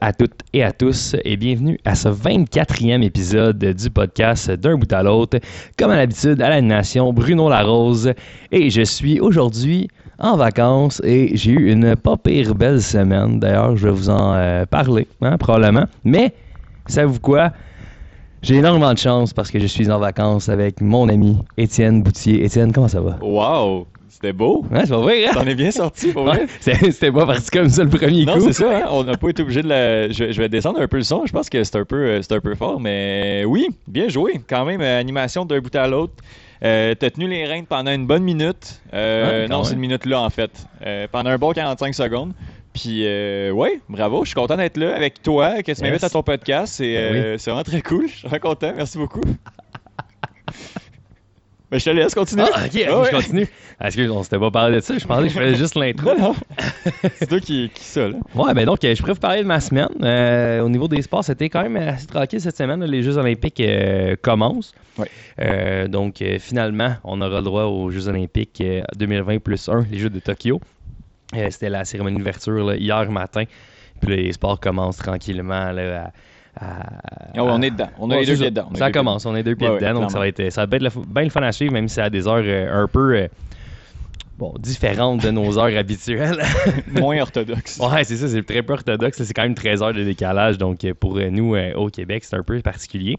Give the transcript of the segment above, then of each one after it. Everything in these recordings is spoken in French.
À toutes et à tous et bienvenue à ce 24e épisode du podcast d'un bout à l'autre. Comme à l'habitude, à l'animation, Bruno Larose et je suis aujourd'hui en vacances et j'ai eu une pas pire belle semaine. D'ailleurs, je vais vous en euh, parler, hein, probablement. Mais, savez-vous quoi? J'ai énormément de chance parce que je suis en vacances avec mon ami Étienne Boutier. Étienne, comment ça va? Wow! C'était beau! Ouais, c'est pas vrai, hein? T'en es bien sorti, pour vrai? Ouais, c'est- C'était pas parti comme ça le premier Non, coup. c'est ça, hein? on n'a pas été obligé de la. Je, je vais descendre un peu le son, je pense que c'est un peu, euh, c'est un peu fort, mais oui, bien joué. Quand même, euh, animation d'un bout à l'autre. Euh, T'as tenu les rênes pendant une bonne minute. Euh, non, c'est une minute là, en fait. Euh, pendant un bon 45 secondes. Puis, euh, ouais, bravo, je suis content d'être là avec toi, que tu m'invites Yes. à ton podcast. C'est Ben c'est vraiment très cool. Je suis vraiment content. Merci beaucoup. ben, je te laisse continuer. Ah, ok, Ah ouais. je continue. Excuse, on s'était pas parlé de ça. Je pensais que je faisais juste l'intro. C'est toi qui, qui ça, là. Ouais, ben donc, euh, je pourrais vous parler de ma semaine. Euh, au niveau des sports, c'était quand même assez tranquille cette semaine. Les Jeux Olympiques euh, commencent. Ouais. Euh, donc, finalement, on aura le droit aux Jeux Olympiques euh, 2020 plus 1, les Jeux de Tokyo. C'était la cérémonie d'ouverture hier matin. Puis les sports commencent tranquillement là, à, à- Ah on est dedans. On a Ouais, les deux pieds ça. dedans. Ça commence, on est deux pieds Ouais, ouais, dedans, donc clairement. ça va être, ça va être bien le fun à suivre, même si c'est à des heures euh, un peu euh, bon, différentes de nos heures habituelles. Moins orthodoxe. ouais, c'est ça, c'est très peu orthodoxe. C'est quand même 13 heures de décalage, donc euh, pour euh, nous euh, au Québec, c'est un peu particulier.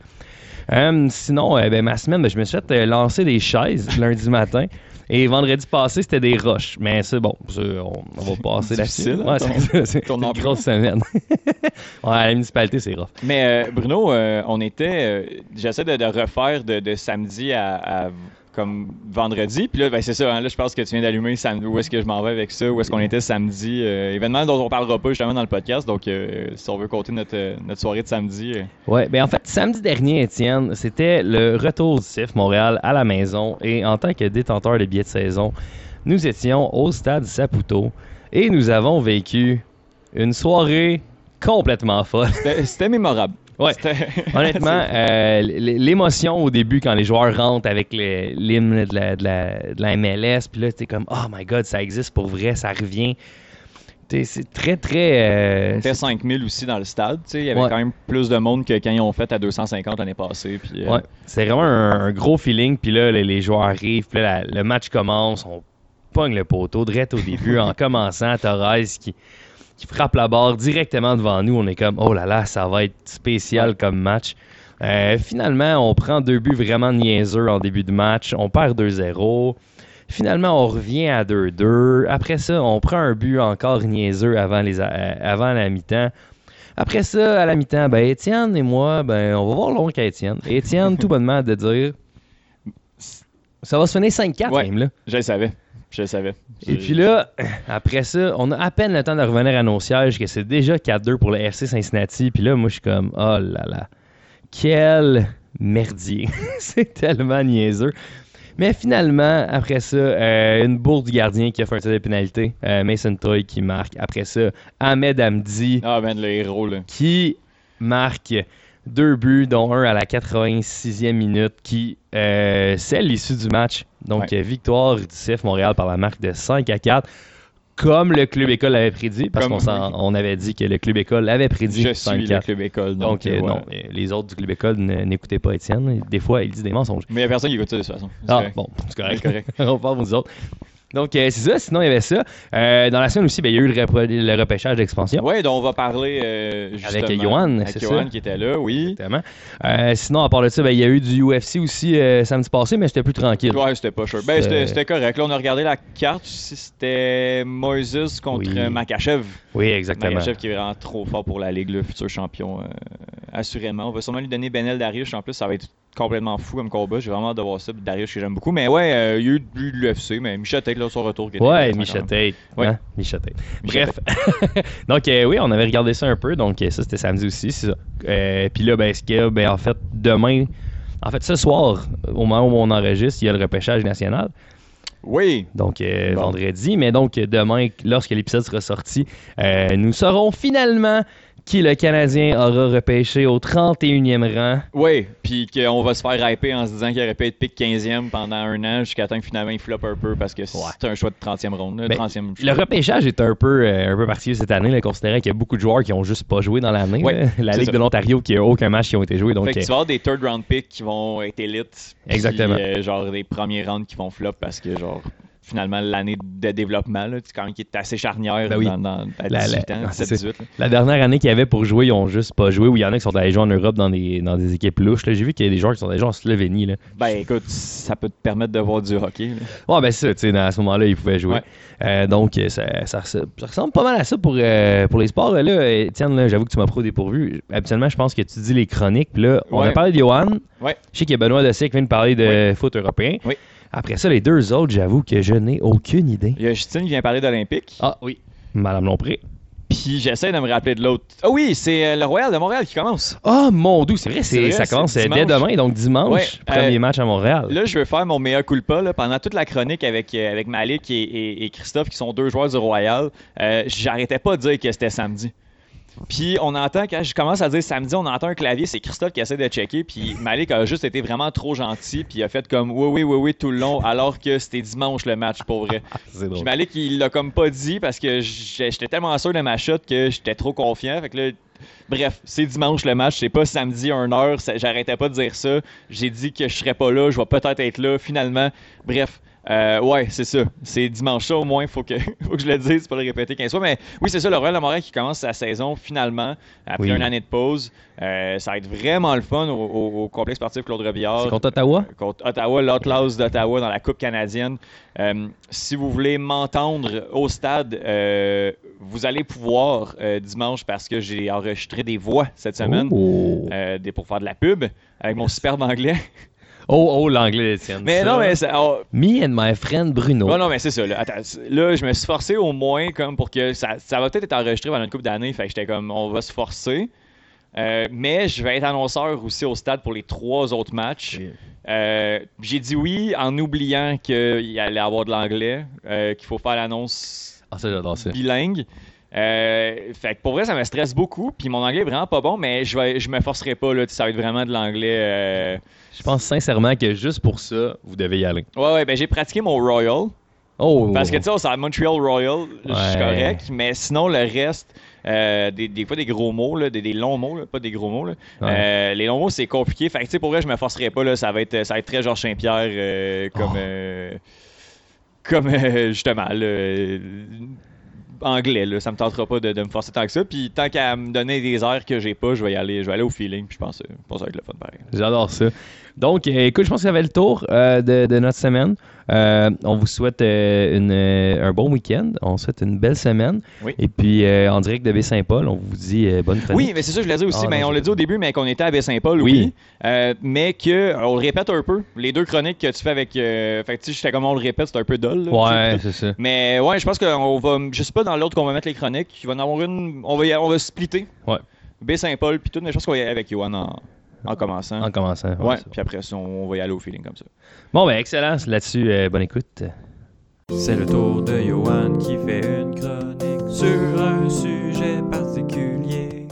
Euh, sinon, euh, ben, ma semaine, ben, je me suis fait euh, lancer des chaises lundi matin. Et vendredi passé, c'était des roches. Mais c'est bon, on, on va passer difficile, hein, Ouais, c'est ça, c'est ton une grosse semaine. ouais, à la municipalité, c'est rough. Mais euh, Bruno, euh, on était. euh, J'essaie de, de refaire de, de samedi à, à comme vendredi. Puis là, ben, c'est ça. hein, là, je pense que tu viens d'allumer samedi. Où est-ce que je m'en vais avec ça? Où est-ce qu'on était samedi? Euh, événement dont on parlera pas justement dans le podcast. Donc, euh, si on veut compter notre, euh, notre soirée de samedi. euh, Ouais, ben en fait, samedi dernier, Étienne, c'était le retour du CIF Montréal à la maison. Et en tant que détenteur de billets de saison, nous étions au stade Saputo et nous avons vécu une soirée complètement folle. C'était c'était mémorable. Ouais. Honnêtement, euh, l'émotion au début quand les joueurs rentrent avec l'hymne de la, de, la, de la MLS, puis là, t'es comme, oh my god, ça existe pour vrai, ça revient. C'est très, très. euh, était 5000 aussi dans le stade. tu sais, Il y avait Ouais. quand même plus de monde que quand ils ont fait à 250 l'année passée. Puis, euh, Ouais, c'est vraiment un, un gros feeling. Puis là, les, les joueurs arrivent, puis là, la- le match commence, on pogne le poteau, direct au début, en commençant, Torres qui, qui frappe la barre directement devant nous. On est comme, oh là là, ça va être spécial comme match. Euh, finalement, on prend deux buts vraiment niaiseux en début de match. On perd 2-0. Finalement, on revient à 2-2. Après ça, on prend un but encore niaiseux avant, les, euh, avant la mi-temps. Après ça, à la mi-temps, ben, Étienne et moi, ben, on va voir l'oncle Étienne. Étienne, tout bonnement, de dire ça va se finir 5-4 Ouais. même, là. Je le savais. Je le savais. Et puis là, après ça, on a à peine le temps de revenir à nos sièges, que c'est déjà 4-2 pour le FC Cincinnati. Puis là, moi, je suis comme, oh là là, quel merdier. c'est tellement niaiseux. Mais finalement, après ça, euh, une bourre du gardien qui a fait un tir de pénalité. Euh, Mason Toy qui marque. Après ça, Ahmed Hamdi Ah, ben, le héros, là. qui marque deux buts, dont un à la 86e minute, qui euh, scelle l'issue du match. Donc, Ouais. victoire du CF Montréal par la marque de 5 à 4, comme le club école l'avait prédit, parce qu'on on avait dit que le club école l'avait prédit Je 5 suis le 4. club école. Donc, Donc, euh, euh, non, les autres du club école n'écoutaient pas Étienne. Des fois, il dit des mensonges. Mais il n'y a personne qui écoute ça de toute façon. C'est Ah, correct. bon, c'est correct. C'est correct. on parle vous autres. Donc, euh, c'est ça. Sinon, il y avait ça. Euh, dans la semaine aussi, ben, il y a eu le, repêchage d'expansion. Ouais, donc on va parler euh, justement, Avec Johan, avec ça? qui était là, oui. Exactement. Euh, sinon, à part de ça, ben, il y a eu du UFC aussi samedi passé, mais c'était plus tranquille. Ouais, c'était pas sûr. Ben, c'était correct. Là, on a regardé la carte. C'était Moises contre Oui. Makachev. Oui, exactement. Makachev qui est vraiment trop fort pour la Ligue, le futur champion, assurément. On va sûrement lui donner Benel Darius. En plus, ça va être complètement fou comme combat. J'ai vraiment hâte de voir ça. Darius, que j'aime beaucoup. Mais ouais, euh, il y a eu de l'UFC. Mais Michel Tate, là, son retour. qui était Ouais, même. Tate. Ouais. Hein? Tate. Bref. donc, euh, oui, on avait regardé ça un peu. Donc, euh, ça, c'était samedi aussi. c'est ça. Euh, Puis là, ben, ce qu'il y a, ben, en fait, demain, en fait, ce soir, au moment où on enregistre, il y a le repêchage national. Oui. Donc, euh, Bon. vendredi. Mais donc, demain, lorsque l'épisode sera sorti, euh, nous saurons finalement qui le Canadien aura repêché au 31e rang. Oui, puis qu'on va se faire hyper en se disant qu'il aurait pu être pick 15e pendant un an jusqu'à temps que finalement il floppe un peu parce que c'est un choix de 30e ronde. Ben, 30e le repêchage est un peu, euh, un peu particulier cette année, là, considérant qu'il y a beaucoup de joueurs qui ont juste pas joué dans l'année. Ouais, la Ligue ça. de l'Ontario qui a aucun match qui ont été joués. Donc, fait que euh, tu vas avoir des third round picks qui vont être élites. puis, Exactement. euh, genre des premiers rounds qui vont flop parce que genre finalement l'année de développement là, quand même qui est assez charnière Ben oui. dans, dans à La- 18 la- ans, ah, c'est 17 18 là. la dernière année qu'il y avait pour jouer, ils ont juste pas joué. Ou il y en a qui sont allés jouer en Europe dans des, dans des équipes louches. J'ai vu qu'il y a des joueurs qui sont allés jouer en Slovénie. Là. Ben écoute, ça peut te permettre de voir du hockey. là. Ouais, ben c'est ça, tu sais, à ce moment-là, ils pouvaient jouer. Ouais. Euh, donc, ça, ça, ressemble- ça ressemble pas mal à ça pour, euh, pour les sports. Là, Étienne, j'avoue que tu m'as pro dépourvu. Habituellement, je pense que tu dis les chroniques. Puis là, on a parlé de Johan. Ouais. Je sais qu'il y a Benoît Dessier qui vient de parler de foot européen. Oui. Après ça, les deux autres, j'avoue que je n'ai aucune idée. Il y a Justine qui vient parler d'Olympique. Ah oui. Madame Lompré. Puis j'essaie de me rappeler de l'autre. Ah oui, c'est euh, le Royal de Montréal qui commence. Ah, mon doux, c'est vrai, c'est, C'est vrai, ça commence euh, dès demain, donc dimanche, Ouais, premier euh, match à Montréal. Là, je veux faire mon mea culpa là, pendant toute la chronique avec, avec Malik et, et- et Christophe, qui sont deux joueurs du Royal. Euh, J'arrêtais pas de dire que c'était samedi. Puis on entend, quand je commence à dire samedi, on entend un clavier, c'est Christophe qui essaie de checker, puis Malik a juste été vraiment trop gentil, puis il a fait comme oui, oui, oui, oui tout le long, alors que c'était dimanche le match, pour vrai. Puis. Malik, il l'a comme pas dit parce que j'étais tellement sûr de ma shot que j'étais trop confiant. Fait que là, bref, c'est dimanche le match, c'est pas samedi 1h, ça- j'arrêtais pas de dire ça. J'ai dit que je serais pas là, je vais peut-être être là finalement. Bref. Euh, ouais, c'est ça. C'est dimanche ça au moins, faut que, faut que je le dise, pas le répéter 15 fois. Mais oui, c'est ça, le Royal qui commence sa saison finalement, après Oui. une année de pause. Euh, ça va être vraiment le fun au, au- au complexe sportif Claude Robillard C'est contre Ottawa? contre Ottawa, l'Atlas d'Ottawa dans la Coupe canadienne. Euh, si vous voulez m'entendre au stade, euh, vous allez pouvoir euh, dimanche parce que j'ai enregistré des voix cette semaine Oh, euh, des, pour faire de la pub avec mon superbe anglais. Oh, oh, l'anglais d'Étienne. Mais ça. non, mais ça- oh, Me and my friend Bruno. non, non, mais c'est ça. Là. Attends, là, je me suis forcé au moins comme pour que ça, ça va peut-être être enregistré pendant une couple d'années. Fait que j'étais comme, on va se forcer. Euh, mais je vais être annonceur aussi au stade pour les trois autres matchs. Euh, J'ai dit oui en oubliant qu'il allait avoir de l'anglais, euh, qu'il faut faire l'annonce Ah, ça. bilingue. Euh, fait que pour vrai, ça me stresse beaucoup. Puis mon anglais est vraiment pas bon, mais je, vais, je me forcerai pas. Là, ça va être vraiment de l'anglais. Je pense sincèrement que juste pour ça, vous devez y aller. Ouais, ouais, ben j'ai pratiqué mon Royal. Oh, Parce que tu sais, c'est à Montreal Royal, je suis correct. Mais sinon, le reste, euh, des, des fois des gros mots, là, des, des longs mots, là, pas des gros mots. Là. Ouais. Euh, les longs mots, c'est compliqué. Fait que tu sais, pour vrai, je me forcerai pas. Là, ça, va être, ça va être très Georges Saint-Pierre euh, comme. Oh. comme justement, anglais, là, ça me tentera pas de, de me forcer tant que ça. Puis tant qu'à me donner des airs que j'ai pas, je vais y aller, je vais aller au feeling. Puis je pense, je pense que ça va être le fun pareil. J'adore ça. Donc, euh, écoute, je pense que ça avait le tour euh, de, de notre semaine. Euh, on vous souhaite euh, une, un bon week-end. On vous souhaite une belle semaine. Oui. Et puis, en direct de Baie-Saint-Paul, on vous dit bonne chronique. Oui, mais c'est ça, je voulais dire aussi. Ah, mais non, on l'a dit au début, mais qu'on était à Baie-Saint-Paul, Oui. oui. Mais que, on le répète un peu. Les deux chroniques que tu fais avec. Euh, fait que tu sais, comme on le répète, c'est un peu dull. là, Ouais, c'est ça. Mais ouais, je pense qu'on va. Je sais pas dans l'ordre qu'on va mettre les chroniques. Il va en avoir une. On va, on va splitter. Ouais. Baie-Saint-Paul, puis tout. Mais je pense qu'on va y aller avec Johan en, en commençant. En commençant. ouais, ça. puis après ça, on, on va y aller au feeling comme ça. Bon, ben, excellent. Là-dessus, euh, bonne écoute. C'est le tour de Johan qui fait une chronique sur un sujet particulier.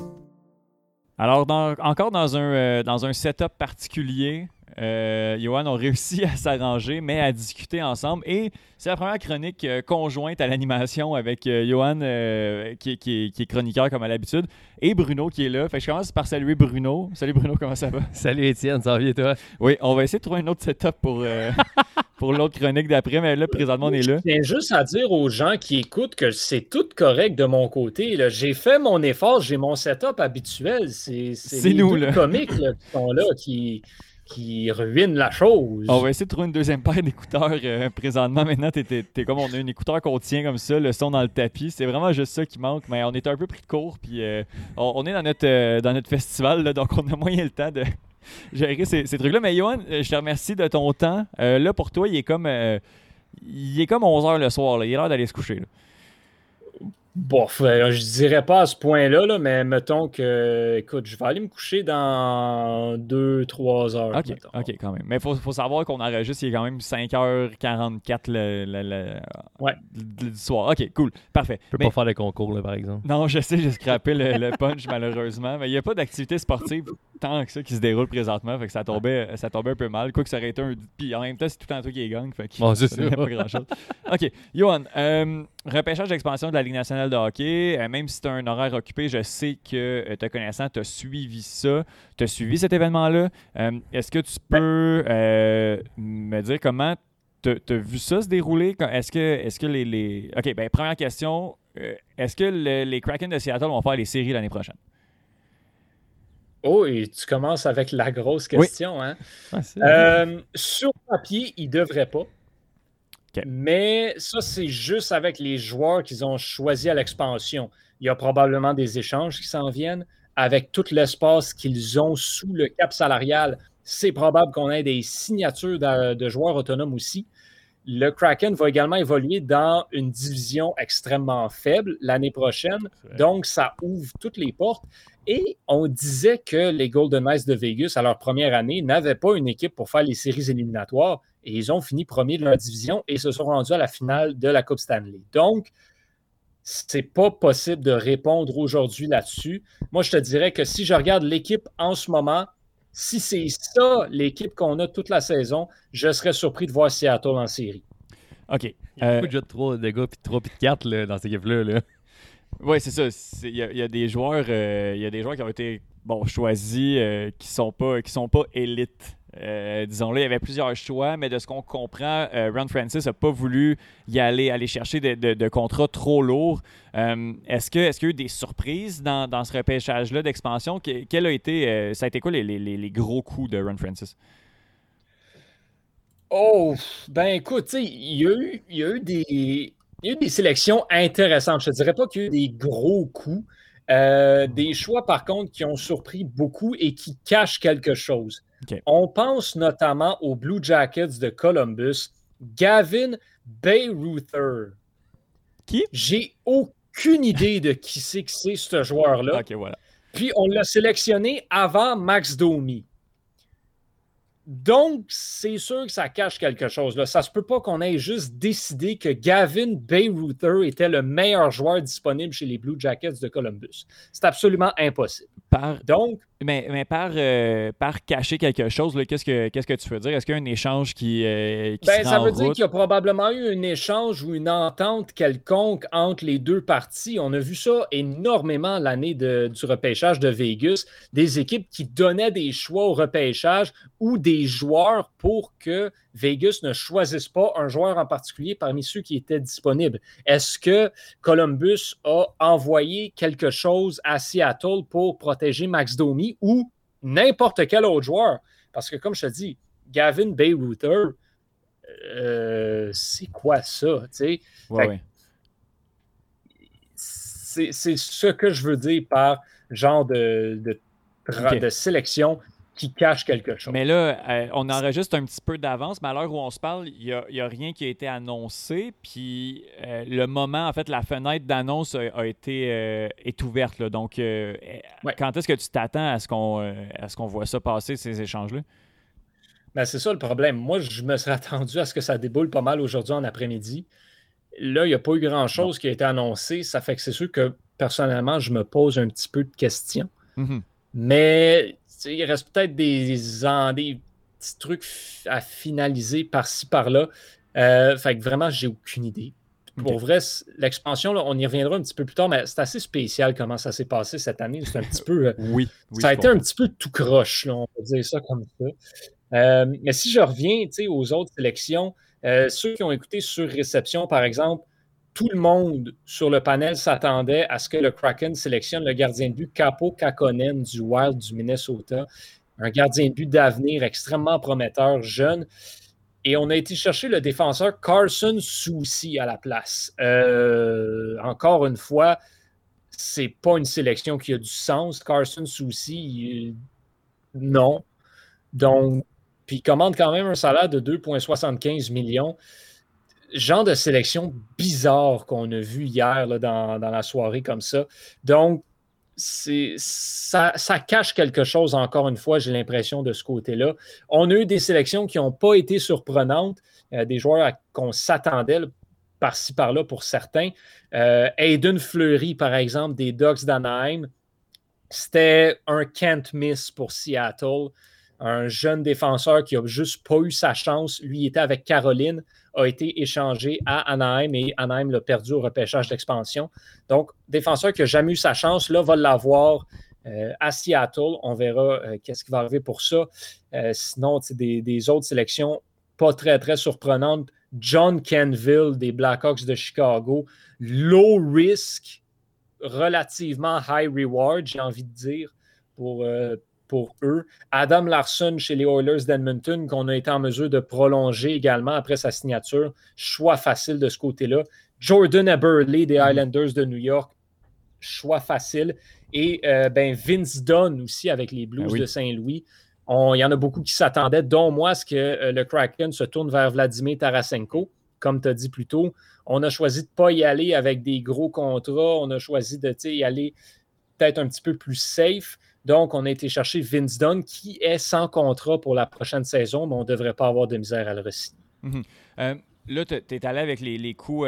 Alors, dans- encore dans un, euh, dans un setup particulier, euh, Johan ont réussi à s'arranger, mais à discuter ensemble. Et c'est la première chronique euh, conjointe à l'animation avec euh, Johan, euh, qui, qui est- qui est chroniqueur comme à l'habitude, et Bruno qui est là. Fait que je commence par saluer Bruno. Salut Bruno, comment ça va? Salut, Étienne. Ça va bien, toi? Oui, on va essayer de trouver un autre setup pour, euh, pour l'autre chronique d'après, mais là, présentement, on est là. Je tiens juste à dire aux gens qui écoutent que c'est tout correct de mon côté. J'ai fait mon effort, j'ai mon setup habituel. C'est C'est les nous, là. comiques là, qui sont là qui, qui ruinent la chose. On va essayer de trouver une deuxième paire d'écouteurs euh, présentement. Maintenant, t'es, comme on a un écouteur qu'on tient comme ça, le son dans le tapis. C'est vraiment juste ça qui manque, mais on est un peu pris de court. Puis euh, on, est dans notre, euh, dans notre festival, donc on a moyen le temps de gérer ces, trucs-là. Mais Johan, je te remercie de ton temps. Là, pour toi, il est comme, il est comme 11h le soir. Il est l'heure d'aller se coucher. Bof, euh, je dirais pas à ce point-là, là, mais mettons que, écoute, je vais aller me coucher dans 2-3 heures. OK, mettons. OK, quand même. Mais il faut, faut savoir qu'on enregistre, il est quand même 5h44 le, le- le- Ouais. le- du soir. OK, cool. Parfait. Je peux Mais- pas faire le concours, là, par exemple. Non, je sais, j'ai scrappé le, le punch malheureusement, mais il n'y a pas d'activité sportive tant que ça qui se déroule présentement, fait que ça tombait, ça tombait un peu mal. Quoi que ça aurait été un. Puis en même temps, c'est tout le temps toi qui gagne, fait que Bon, c'est ça pas grand chose. OK, Johan, euh, repêchage d'expansion de la Ligue nationale de hockey, euh, même si tu as un horaire occupé, je sais que euh, te connaissant, tu as suivi ça, tu as suivi cet événement-là. Euh, Est-ce que tu peux euh, me dire comment tu as vu ça se dérouler? Est-ce que, est que les, les- OK, ben première question. Est-ce que le- les Kraken de Seattle vont faire les séries l'année prochaine? Oh, et tu commences avec la grosse question, hein? Euh, sur papier, ils ne devraient pas. Mais ça, c'est juste avec les joueurs qu'ils ont choisis à l'expansion. Il y a probablement des échanges qui s'en viennent. Avec tout l'espace qu'ils ont sous le cap salarial, c'est probable qu'on ait des signatures de joueurs autonomes aussi. Le Kraken va également évoluer dans une division extrêmement faible l'année prochaine. Donc, ça ouvre toutes les portes. Et on disait que les Golden Knights de Vegas, à leur première année, n'avaient pas une équipe pour faire les séries éliminatoires. Et ils ont fini premier de leur division et se sont rendus à la finale de la Coupe Stanley. Donc, c'est pas possible de répondre aujourd'hui là-dessus. Moi, je te dirais que si je regarde l'équipe en ce moment, si c'est ça l'équipe qu'on a toute la saison, je serais surpris de voir Seattle en série. OK. Il y a Euh, beaucoup de jeux de 3 de gars, puis de 3 puis de 4 là, dans cette équipe-là. Là. Oui, c'est ça. C'est- Il y, a- il y a des joueurs, euh, il y a des joueurs qui ont été bon choisis, euh, qui sont pas, qui sont pas élites. Euh, disons-le, il y avait plusieurs choix, mais de ce qu'on comprend, euh, Ron Francis n'a pas voulu y aller, aller chercher de, contrats trop lourds. Euh, est-ce que, est-ce qu'il y a eu des surprises dans, dans ce repêchage-là d'expansion? Que- Quel a été, ça a été quoi les, les- les- gros coups de Ron Francis? Oh, ben écoute, il y, a eu- y des, il y a eu des sélections intéressantes. Je ne dirais pas qu'il y a eu des gros coups. Des choix, par contre, qui ont surpris beaucoup et qui cachent quelque chose. On pense notamment aux Blue Jackets de Columbus, Gavin Bayreuther. Qui? J'ai aucune idée de qui c'est que c'est ce joueur-là. Voilà. Puis on l'a sélectionné avant Max Domi. Donc, c'est sûr que ça cache quelque chose. Là. Ça se peut pas qu'on ait juste décidé que Gavin Bayreuther était le meilleur joueur disponible chez les Blue Jackets de Columbus. C'est absolument impossible. Par, Donc, Mais, mais par, euh, par cacher quelque chose, qu'est-ce, que, tu veux dire? Est-ce qu'il y a un échange qui, euh, qui ben, ça en veut dire qu'il y a probablement eu un échange ou une entente quelconque entre les deux parties. On a vu ça énormément l'année du repêchage de Vegas. Des équipes qui donnaient des choix au repêchage ou des joueurs pour que Vegas ne choisisse pas un joueur en particulier parmi ceux qui étaient disponibles. Est-ce que Columbus a envoyé quelque chose à Seattle pour protéger Max Domi ou n'importe quel autre joueur? Parce que, comme je te dis, Gavin Bayreuther, euh, c'est quoi ça? Ouais, ouais. C'est c'est ce que je veux dire par genre de, de, de sélection qui cache quelque chose. Mais là, euh, on enregistre un petit peu d'avance, mais à l'heure où on se parle, il n'y a, rien qui a été annoncé. Puis euh, le moment, en fait, la fenêtre d'annonce a, a été euh, est ouverte. là. Donc, euh, Ouais. quand est-ce que tu t'attends à ce qu'on à ce qu'on voit ça passer, ces échanges-là? Ben, c'est ça le problème. Moi, je me serais attendu à ce que ça déboule pas mal aujourd'hui en après-midi. Là, il n'y a pas eu grand-chose qui a été annoncé. Ça fait que c'est sûr que personnellement, je me pose un petit peu de questions. Mhm. Mais il reste peut-être des, en- des petits trucs à finaliser par-ci, par-là. Euh, fait que vraiment, j'ai aucune idée. Pour vrai, l'expansion, on y reviendra un petit peu plus tard, mais c'est assez spécial comment ça s'est passé cette année. C'est un petit peu. euh, Oui. oui, ça a été un petit peu tout croche, là, on peut dire ça comme ça. Euh, mais si je reviens aux autres sélections, euh, ceux qui ont écouté sur réception, par exemple, tout le monde sur le panel s'attendait à ce que le Kraken sélectionne le gardien de but Capo Kakonen du Wild du Minnesota. Un gardien de but d'avenir extrêmement prometteur, jeune. Et on a été chercher le défenseur Carson Soucy à la place. Euh, encore une fois, c'est pas une sélection qui a du sens. Carson Soucy, il- non. Donc, puis il commande quand même un salaire de 2,75 millions. Genre de sélection bizarre qu'on a vu hier dans, la soirée comme ça. Donc, ça, ça, cache quelque chose, encore une fois, j'ai l'impression de ce côté-là. On a eu des sélections qui n'ont pas été surprenantes, euh, des joueurs qu'on s'attendait par-ci, par-là pour certains. Euh, Aiden Fleury, par exemple, des Ducks d'Anaheim, c'était un can't miss pour Seattle. Un jeune défenseur qui n'a juste pas eu sa chance. Lui, il était avec Caroline, a été échangé à Anaheim et Anaheim l'a perdu au repêchage d'expansion. Donc, défenseur qui n'a jamais eu sa chance, là, va l'avoir euh, à Seattle. On verra euh, qu'est-ce qui va arriver pour ça. Euh, sinon, des, des autres sélections pas très, très surprenantes. John Kenville des Blackhawks de Chicago. Low risk, relativement high reward, j'ai envie de dire, pour, pour eux. Adam Larson chez les Oilers d'Edmonton, qu'on a été en mesure de prolonger également après sa signature. Choix facile de ce côté-là. Jordan Eberle des Islanders de New York. Choix facile. Et euh, ben, Vince Dunn aussi avec les Blues ah de Saint-Louis. Il y en a beaucoup qui s'attendaient, dont moi, à ce que euh, le Kraken se tourne vers Vladimir Tarasenko, comme tu as dit plus tôt. On a choisi de ne pas y aller avec des gros contrats. On a choisi de y aller peut-être un petit peu plus safe. Donc, on a été chercher Vince Dunn, qui est sans contrat pour la prochaine saison, mais on ne devrait pas avoir de misère à le re-signer. Mhm. Euh, là, tu es allé avec les, coups,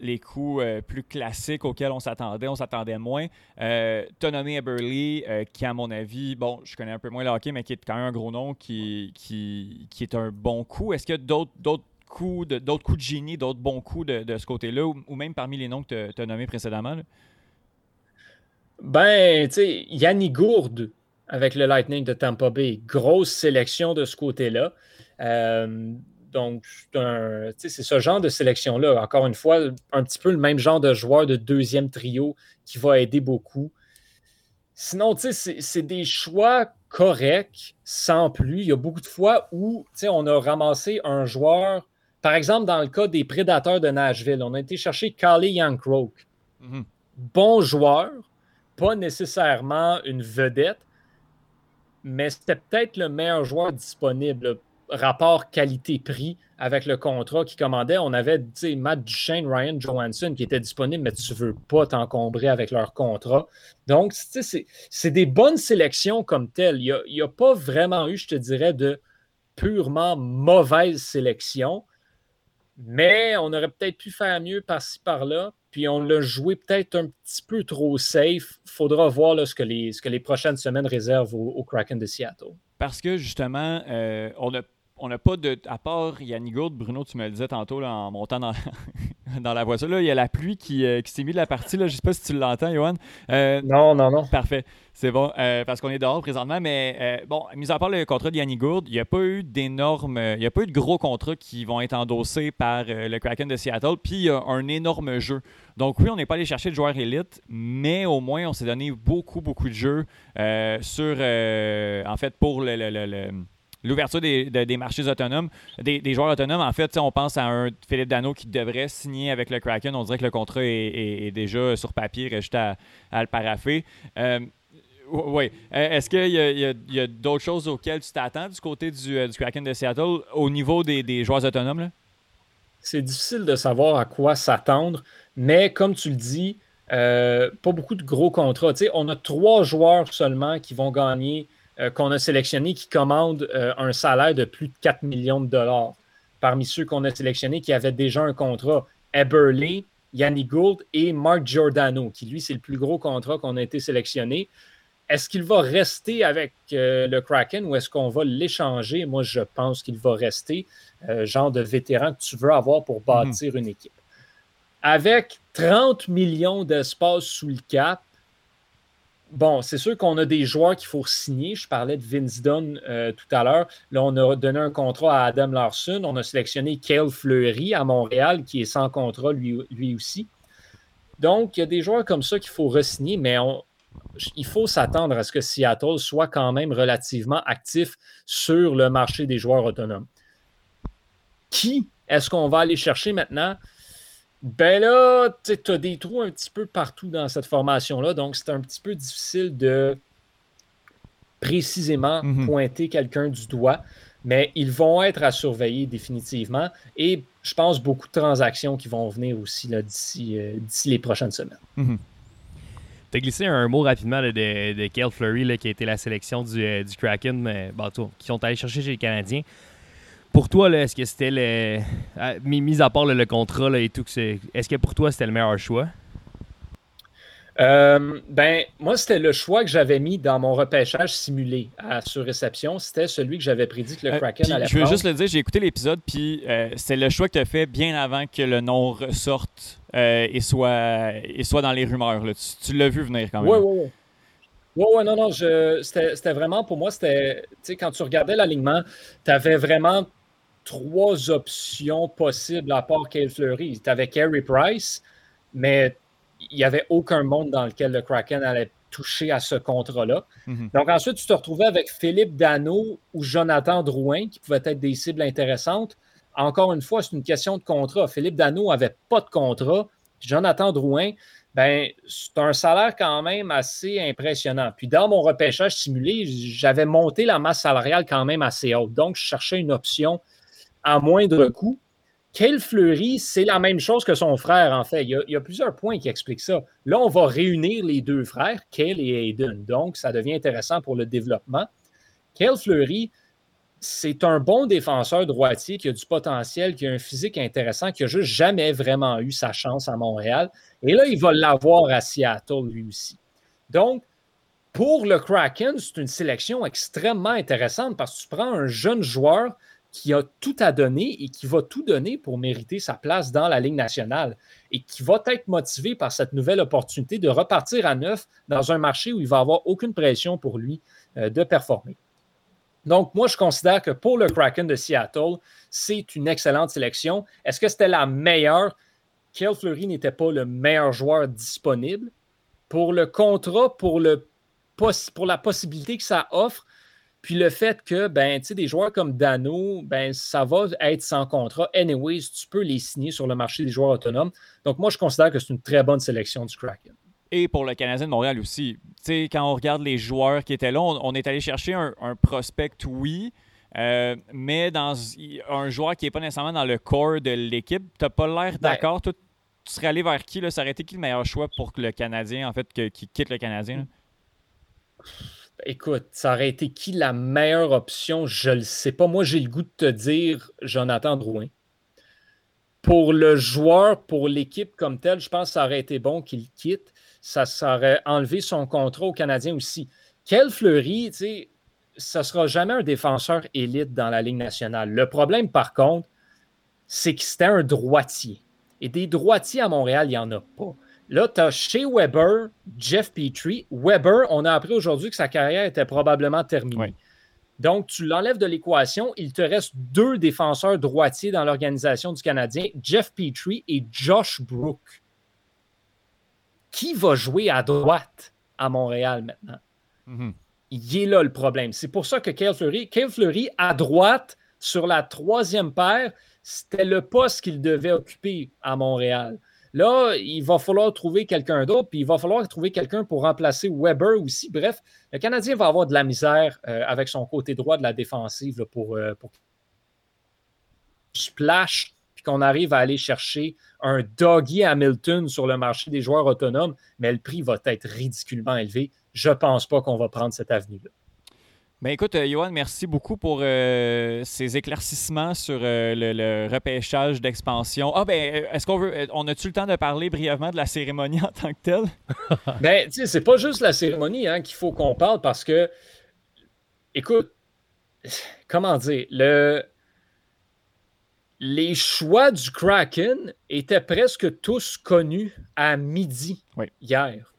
les coups euh, euh, plus classiques auxquels on s'attendait, on s'attendait moins. Euh, tu as nommé Eberly, qui, à mon avis, bon, je connais un peu moins le hockey, mais qui est quand même un gros nom, qui, qui, qui est un bon coup. Est-ce qu'il y a d'autres coups de, d'autres coups de génie, d'autres bons coups de, ce côté-là, ou, même parmi les noms que tu as, nommés précédemment? Ben, tu sais, Yanni Gourde avec le Lightning de Tampa Bay, grosse sélection de ce côté-là. Euh, donc, c'est ce genre de sélection-là. Encore une fois, un petit peu le même genre de joueur de deuxième trio qui va aider beaucoup. Sinon, tu sais, c'est des choix corrects, sans plus. Il y a beaucoup de fois où, tu sais, on a ramassé un joueur, par exemple, dans le cas des Prédateurs de Nashville, on a été chercher Kali Youngcroak. Mm-hmm. Bon joueur, pas nécessairement une vedette, mais c'était peut-être le meilleur joueur disponible. Rapport qualité-prix avec le contrat qui commandait. On avait Matt Duchesne, Ryan Johansson qui étaient disponibles, mais tu ne veux pas t'encombrer avec leur contrat. Donc, c'est des bonnes sélections comme telles. Il n'y a, a, pas vraiment eu, je te dirais, de purement mauvaise sélection, mais on aurait peut-être pu faire mieux par-ci, par-là puis on l'a joué peut-être un petit peu trop safe. Faudra voir ce, que les, ce, que les, prochaines semaines réservent au, Kraken de Seattle. Parce que justement, euh, on a on n'a pas de. À part Gourde, Bruno, tu me le disais tantôt en montant dans, dans la voiture, là, il y a la pluie qui, euh, qui s'est mise de la partie. Là. Je ne sais pas si tu l'entends, Johan. Euh, non, non, non. Parfait. C'est bon, euh, parce qu'on est dehors présentement. Mais bon, mis à part le contrat de Yannick Gourde, il n'y a pas eu d'énormes. Il n'y a pas eu de gros contrats qui vont être endossés par le Kraken de Seattle. Puis il y a un énorme jeu. Donc oui, on n'est pas allé chercher de joueurs élites, mais au moins on s'est donné beaucoup, beaucoup de jeux sur. en fait, pour le l'ouverture des, marchés autonomes, des, joueurs autonomes. En fait, on pense à un Philippe Dano qui devrait signer avec le Kraken. On dirait que le contrat est, déjà sur papier, il juste à, le paraffer. Euh, oui. Euh, est-ce qu'il y a, d'autres choses auxquelles tu t'attends du côté du, euh, Kraken de Seattle au niveau des, joueurs autonomes? C'est difficile de savoir à quoi s'attendre, mais comme tu le dis, pas beaucoup de gros contrats. on a trois joueurs seulement qui vont gagner euh, qu'on a sélectionnés qui commandent euh, un salaire de plus de 4 millions de dollars. Parmi ceux qu'on a sélectionnés qui avaient déjà un contrat, Eberle, Yanni Gould et Mark Giordano, qui lui, c'est le plus gros contrat qu'on a été sélectionné. Est-ce qu'il va rester avec euh, le Kraken ou est-ce qu'on va l'échanger? Moi, je pense qu'il va rester, genre de vétéran que tu veux avoir pour bâtir mhm. une équipe. Avec 30 millions d'espace sous le cap, bon, c'est sûr qu'on a des joueurs qu'il faut signer. Je parlais de Vince Dunn euh, tout à l'heure. Là, on a donné un contrat à Adam Larson. On a sélectionné Kale Fleury à Montréal, qui est sans contrat lui, lui aussi. Donc, il y a des joueurs comme ça qu'il faut re-signer, mais il faut s'attendre à ce que Seattle soit quand même relativement actif sur le marché des joueurs autonomes. Qui est-ce qu'on va aller chercher maintenant? Ben là, tu as des trous un petit peu partout dans cette formation-là, donc c'est un petit peu difficile de précisément mhm. pointer quelqu'un du doigt. mais ils vont être à surveiller définitivement. Et je pense beaucoup de transactions qui vont venir aussi euh, d'ici les prochaines semaines. Mhm. Tu as glissé un mot rapidement de, de Kale Fleury, qui a été la sélection du, euh, Kraken, mais, qui sont allés chercher chez les Canadiens. Pour toi, est-ce que c'était le. Mis à part le contrat et tout, est-ce que pour toi c'était le meilleur choix? Euh, ben, moi, c'était le choix que j'avais mis dans mon repêchage simulé à sur-réception. C'était celui que j'avais prédit que le euh, Kraken allait Je veux juste le dire, j'ai écouté l'épisode, puis euh, c'est le choix que tu as fait bien avant que le nom ressorte et, soit, et soit dans les rumeurs. Tu, l'as vu venir quand même. Oui, oui, oui. Oui, oui, non, non. C'était vraiment, pour moi, c'était, tu sais, quand tu regardais l'alignement, tu avais vraiment trois options possibles à part Kale Fleury. Tu avais Carey Price, mais il n'y avait aucun monde dans lequel le Kraken allait toucher à ce contrat-là. Mhm. Donc ensuite, tu te retrouvais avec Philippe Dano ou Jonathan Drouin, qui pouvaient être des cibles intéressantes. Encore une fois, c'est une question de contrat. Philippe Dano n'avait pas de contrat. Jonathan Drouin, ben, c'est un salaire quand même assez impressionnant. Puis dans mon repêchage simulé, j'avais monté la masse salariale quand même assez haute. Donc, je cherchais une option à moindre coût. Kale Fleury, c'est la même chose que son frère, en fait. Il y, a, plusieurs points qui expliquent ça. Là, on va réunir les deux frères, Kale et Aiden. Donc, ça devient intéressant pour le développement. Kale Fleury, c'est un bon défenseur droitier qui a du potentiel, qui a un physique intéressant, qui n'a juste jamais vraiment eu sa chance à Montréal. Et là, il va l'avoir à Seattle, lui aussi. Donc, pour le Kraken, c'est une sélection extrêmement intéressante parce que tu prends un jeune joueur qui a tout à donner et qui va tout donner pour mériter sa place dans la Ligue nationale et qui va être motivé par cette nouvelle opportunité de repartir à neuf dans un marché où il va avoir aucune pression pour lui euh, de performer. Donc, moi, je considère que pour le Kraken de Seattle, c'est une excellente sélection. Est-ce que c'était la meilleure? Kyle Fleury n'était pas le meilleur joueur disponible. Pour le contrat, pour, le, pour la possibilité que ça offre, puis le fait que, ben, tu sais, des joueurs comme Dano, ben, ça va être sans contrat. Anyways, tu peux les signer sur le marché des joueurs autonomes. Donc, moi, je considère que c'est une très bonne sélection du Kraken. Et pour le Canadien de Montréal aussi. Tu sais, quand on regarde les joueurs qui étaient là, on, est allé chercher un, prospect, oui, euh, mais dans un joueur qui n'est pas nécessairement dans le corps de l'équipe. Tu n'as pas l'air ben d'accord. tu serais allé vers qui? Là? Ça aurait été qui le meilleur choix pour que le Canadien, en fait, qui quitte le Canadien? Écoute, ça aurait été qui la meilleure option? Je ne le sais pas. Moi, j'ai le goût de te dire Jonathan Drouin. Pour le joueur, pour l'équipe comme telle, je pense que ça aurait été bon qu'il quitte. Ça, aurait enlevé son contrat au Canadien aussi. Quel Fleury, tu sais, ça ne sera jamais un défenseur élite dans la Ligue nationale. Le problème, par contre, c'est que c'était un droitier. Et des droitiers à Montréal, il n'y en a pas. Là, tu as chez Weber, Jeff Petrie. Weber, on a appris aujourd'hui que sa carrière était probablement terminée. Donc, tu l'enlèves de l'équation. Il te reste deux défenseurs droitiers dans l'organisation du Canadien, Jeff Petrie et Josh Brook. Qui va jouer à droite à Montréal maintenant? Mm-hmm. Il est là le problème. C'est pour ça que Kyle Fleury, Kyle Fleury à droite, sur la troisième paire, c'était le poste qu'il devait occuper à Montréal. Là, il va falloir trouver quelqu'un d'autre, puis il va falloir trouver quelqu'un pour remplacer Weber aussi. Bref, le Canadien va avoir de la misère euh, avec son côté droit de la défensive pour, euh, splash, puis qu'on arrive à aller chercher un Doggy Hamilton sur le marché des joueurs autonomes, mais le prix va être ridiculement élevé. Je ne pense pas qu'on va prendre cette avenue-là. Ben écoute, euh, Johan, merci beaucoup pour euh, ces éclaircissements sur euh, le, repêchage d'expansion. Ah ben, est-ce qu'on veut, on a-tu le temps de parler brièvement de la cérémonie en tant que telle? ben, tu sais, c'est pas juste la cérémonie hein, qu'il faut qu'on parle parce que, écoute, comment dire, le, les choix du Kraken étaient presque tous connus à midi hier.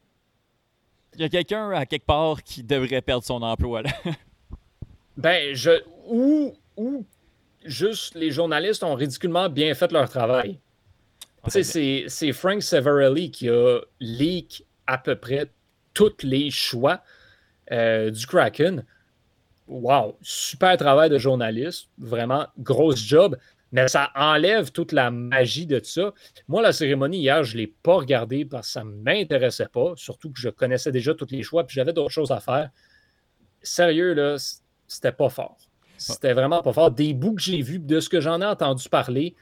Il y a quelqu'un à quelque part qui devrait perdre son emploi. Là. Ben, je. Ou, ou juste les journalistes ont ridiculement bien fait leur travail. Tu sais, c'est Frank Severelli qui a leak à peu près tous les choix euh, du Kraken. Wow, super travail de journaliste, vraiment grosse job, mais ça enlève toute la magie de ça. Moi, la cérémonie hier, je ne l'ai pas regardée parce que ça ne m'intéressait pas, surtout que je connaissais déjà tous les choix puis j'avais d'autres choses à faire. Sérieux, là, c'était pas fort. C'était vraiment pas fort. Des bouts que j'ai vus, de ce que j'en ai entendu parler,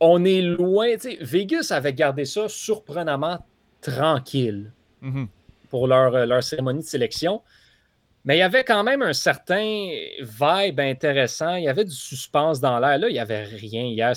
on est loin. Vegas avait gardé ça surprenamment tranquille Mhm. pour leur, euh, leur cérémonie de sélection. Mais il y avait quand même un certain vibe intéressant. Il y avait du suspense dans l'air. Là, il n'y avait rien hier.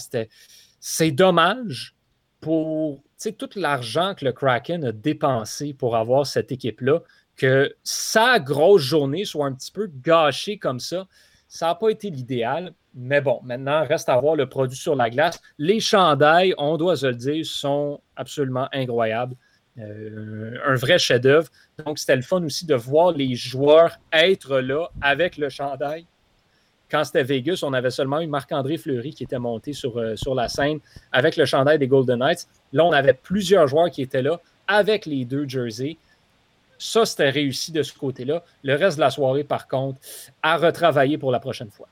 C'est dommage pour tout l'argent que le Kraken a dépensé pour avoir cette équipe-là, que sa grosse journée soit un petit peu gâchée comme ça. Ça n'a pas été l'idéal. Mais bon, maintenant, reste à voir le produit sur la glace. Les chandails, on doit se le dire, sont absolument incroyables. Euh, un vrai chef-d'œuvre. Donc, c'était le fun aussi de voir les joueurs être là avec le chandail. Quand c'était Vegas, on avait seulement eu Marc-André Fleury qui était monté sur, euh, sur la scène avec le chandail des Golden Knights. Là, on avait plusieurs joueurs qui étaient là avec les deux jerseys. Ça, c'était réussi de ce côté-là. Le reste de la soirée, par contre, à retravailler pour la prochaine fois.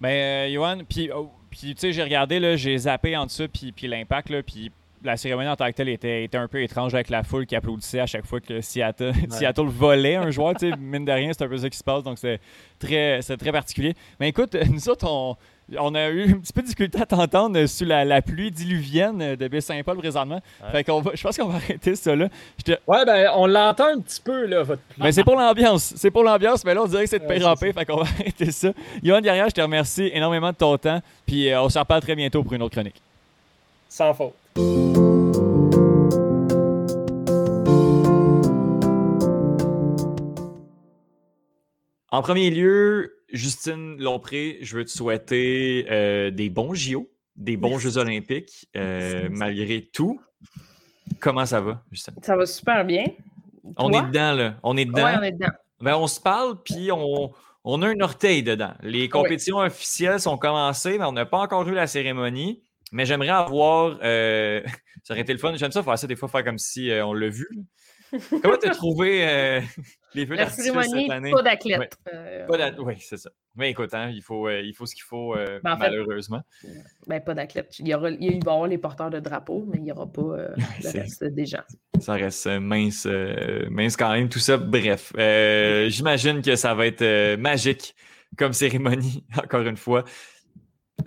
Mais, euh, Johan, puis, oh, puis, tu sais, j'ai regardé, j'ai zappé en dessous, puis, l'impact, puis la cérémonie en tant que telle était, était un peu étrange avec la foule qui applaudissait à chaque fois que Seattle, Seattle volait un joueur. Mine de rien, c'est un peu ça qui se passe, donc c'est très, c'est très particulier. Mais écoute, nous autres, on, on a eu un petit peu de difficulté à t'entendre sous la, la pluie diluvienne de Baie-Saint-Paul présentement. Fait qu'on va, je pense qu'on va arrêter ça là. Te- Ouais, ben, on l'entend un petit peu, là, votre Mais c'est pour l'ambiance. C'est pour l'ambiance, mais là, on dirait que c'est de Ouais, pire en c'est pire. Fait qu'on va arrêter ça. Yohan Guerrière, je te remercie énormément de ton temps. Puis euh, on se reparle très bientôt pour une autre chronique. sans faute. En premier lieu, Justine Lompré, je veux te souhaiter euh, des bons JO, des bons. Jeux olympiques, euh, malgré tout. Comment ça va, Justine? Ça va super bien. On Toi? est dedans, là. On est dedans. Ouais, on est dedans. Ben, on se parle, puis on, on a un orteil dedans. Les compétitions officielles sont commencées, mais on n'a pas encore eu la cérémonie. Mais j'aimerais avoir. euh, ça aurait été le fun. J'aime ça faire ça des fois, faire comme si euh, on l'a vu. Comment t'as trouvé euh, les feux La d'artifice cette année? pas d'athlète. Euh, Oui, c'est ça. Mais écoute, hein, il, faut, euh, il faut ce qu'il faut, euh, Ben, en fait- malheureusement. ben, pas d'athlète. Il, y aura, il va y avoir les porteurs de drapeaux, mais il n'y aura pas euh, le reste des gens. Ça reste euh, mince, euh, mince quand même, tout ça. Bref, euh, j'imagine que ça va être euh, magique comme cérémonie, encore une fois.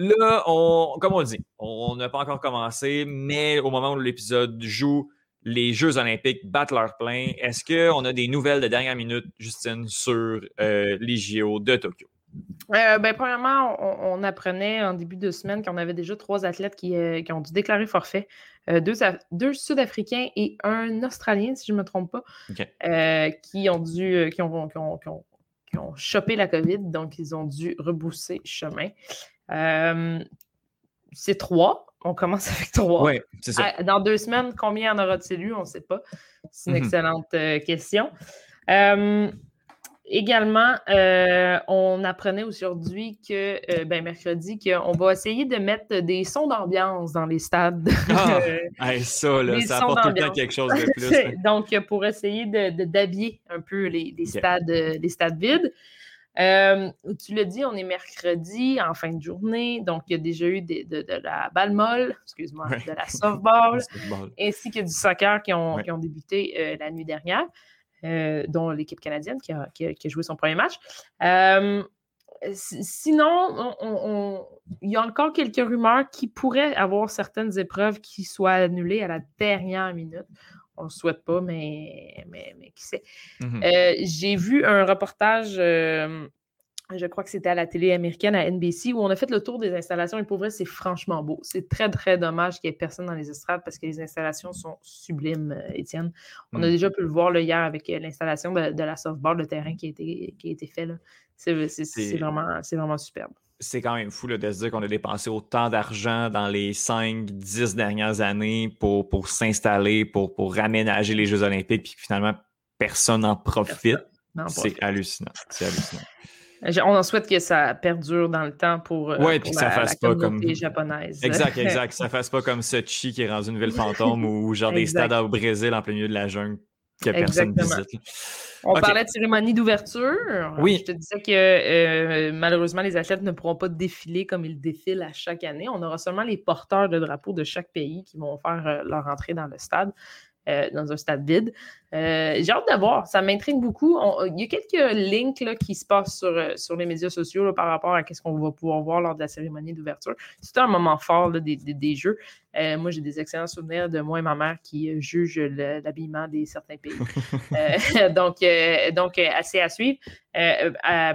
Là, on, comme on dit, on n'a pas encore commencé, mais au moment où l'épisode joue, les Jeux olympiques battent leur plein. Est-ce qu'on a des nouvelles de dernière minute, Justine, sur euh, les JO de Tokyo? Euh, ben, premièrement, on, on apprenait en début de semaine qu'on avait déjà trois athlètes qui, euh, qui ont dû déclarer forfait. Euh, deux, Af- deux Sud-Africains et un Australien, si je ne me trompe pas, qui ont dû qui ont- qui ont- qui ont chopé la COVID, donc ils ont dû rebousser chemin. Euh, c'est trois. On commence avec trois. Oui, c'est ça. Dans deux semaines, combien en aura-t-il eu? On ne sait pas. C'est une Mhm. excellente euh, question. Euh, également, on apprenait aujourd'hui que, ben, mercredi, qu'on va essayer de mettre des sons d'ambiance dans les stades. Ah! Hey, ça, là, ça apporte tout le temps quelque chose de plus. hein. Donc, pour essayer de- de- d'habiller un peu les, stades, les stades vides. Euh, tu l'as dit, on est mercredi en fin de journée, donc il y a déjà eu des- de, de la balle molle, excuse-moi, Ouais. de la softball, ainsi que du soccer qui ont, Ouais. qui ont débuté euh, la nuit dernière, euh, dont l'équipe canadienne qui a, qui a- qui a joué son premier match. Si- sinon, on- on- on- il y a encore quelques rumeurs qui pourraient avoir certaines épreuves qui soient annulées à la dernière minute. On ne le souhaite pas, mais, mais, mais qui sait. Mhm. Euh, J'ai vu un reportage, je crois que c'était à la télé américaine, à NBC, où on a fait le tour des installations. Et pour vrai, c'est franchement beau. C'est très, très dommage qu'il n'y ait personne dans les estrades parce que les installations sont sublimes, euh, Étienne. On a Mm. déjà pu le voir là, hier avec euh, l'installation de, de la softball, le terrain qui a été, qui a été fait. vraiment, c'est vraiment superbe. C'est quand même fou là, de se dire qu'on a dépensé autant d'argent dans les 5-10 dernières années pour, pour s'installer, pour, pour aménager les Jeux olympiques, puis que finalement, personne n'en profite. C'est hallucinant. C'est hallucinant. Je- On en souhaite que ça perdure dans le temps pour, euh, Ouais, pour puis que ça la, fasse la pas comme- japonaise. Exact, exact. Ça fasse pas comme Sochi qui est rendu une ville fantôme ou genre des stades au Brésil en plein milieu de la jungle que personne Exactement. visite. On parlait de cérémonie d'ouverture. Oui. Je te disais que euh, malheureusement, les athlètes ne pourront pas défiler comme ils défilent à chaque année. On aura seulement les porteurs de drapeaux de chaque pays qui vont faire euh, leur entrée dans le stade. Euh, dans un stade vide. Euh, j'ai hâte de voir, ça m'intrigue beaucoup. On- il y a quelques links là, qui se passent sur, euh, sur les médias sociaux là, par rapport à ce qu'on va pouvoir voir lors de la cérémonie d'ouverture. C'était un moment fort là, des, des- des jeux. Euh, moi, j'ai des excellents souvenirs de moi et ma mère qui jugent le- l'habillement des certains pays. Donc, donc assez à suivre.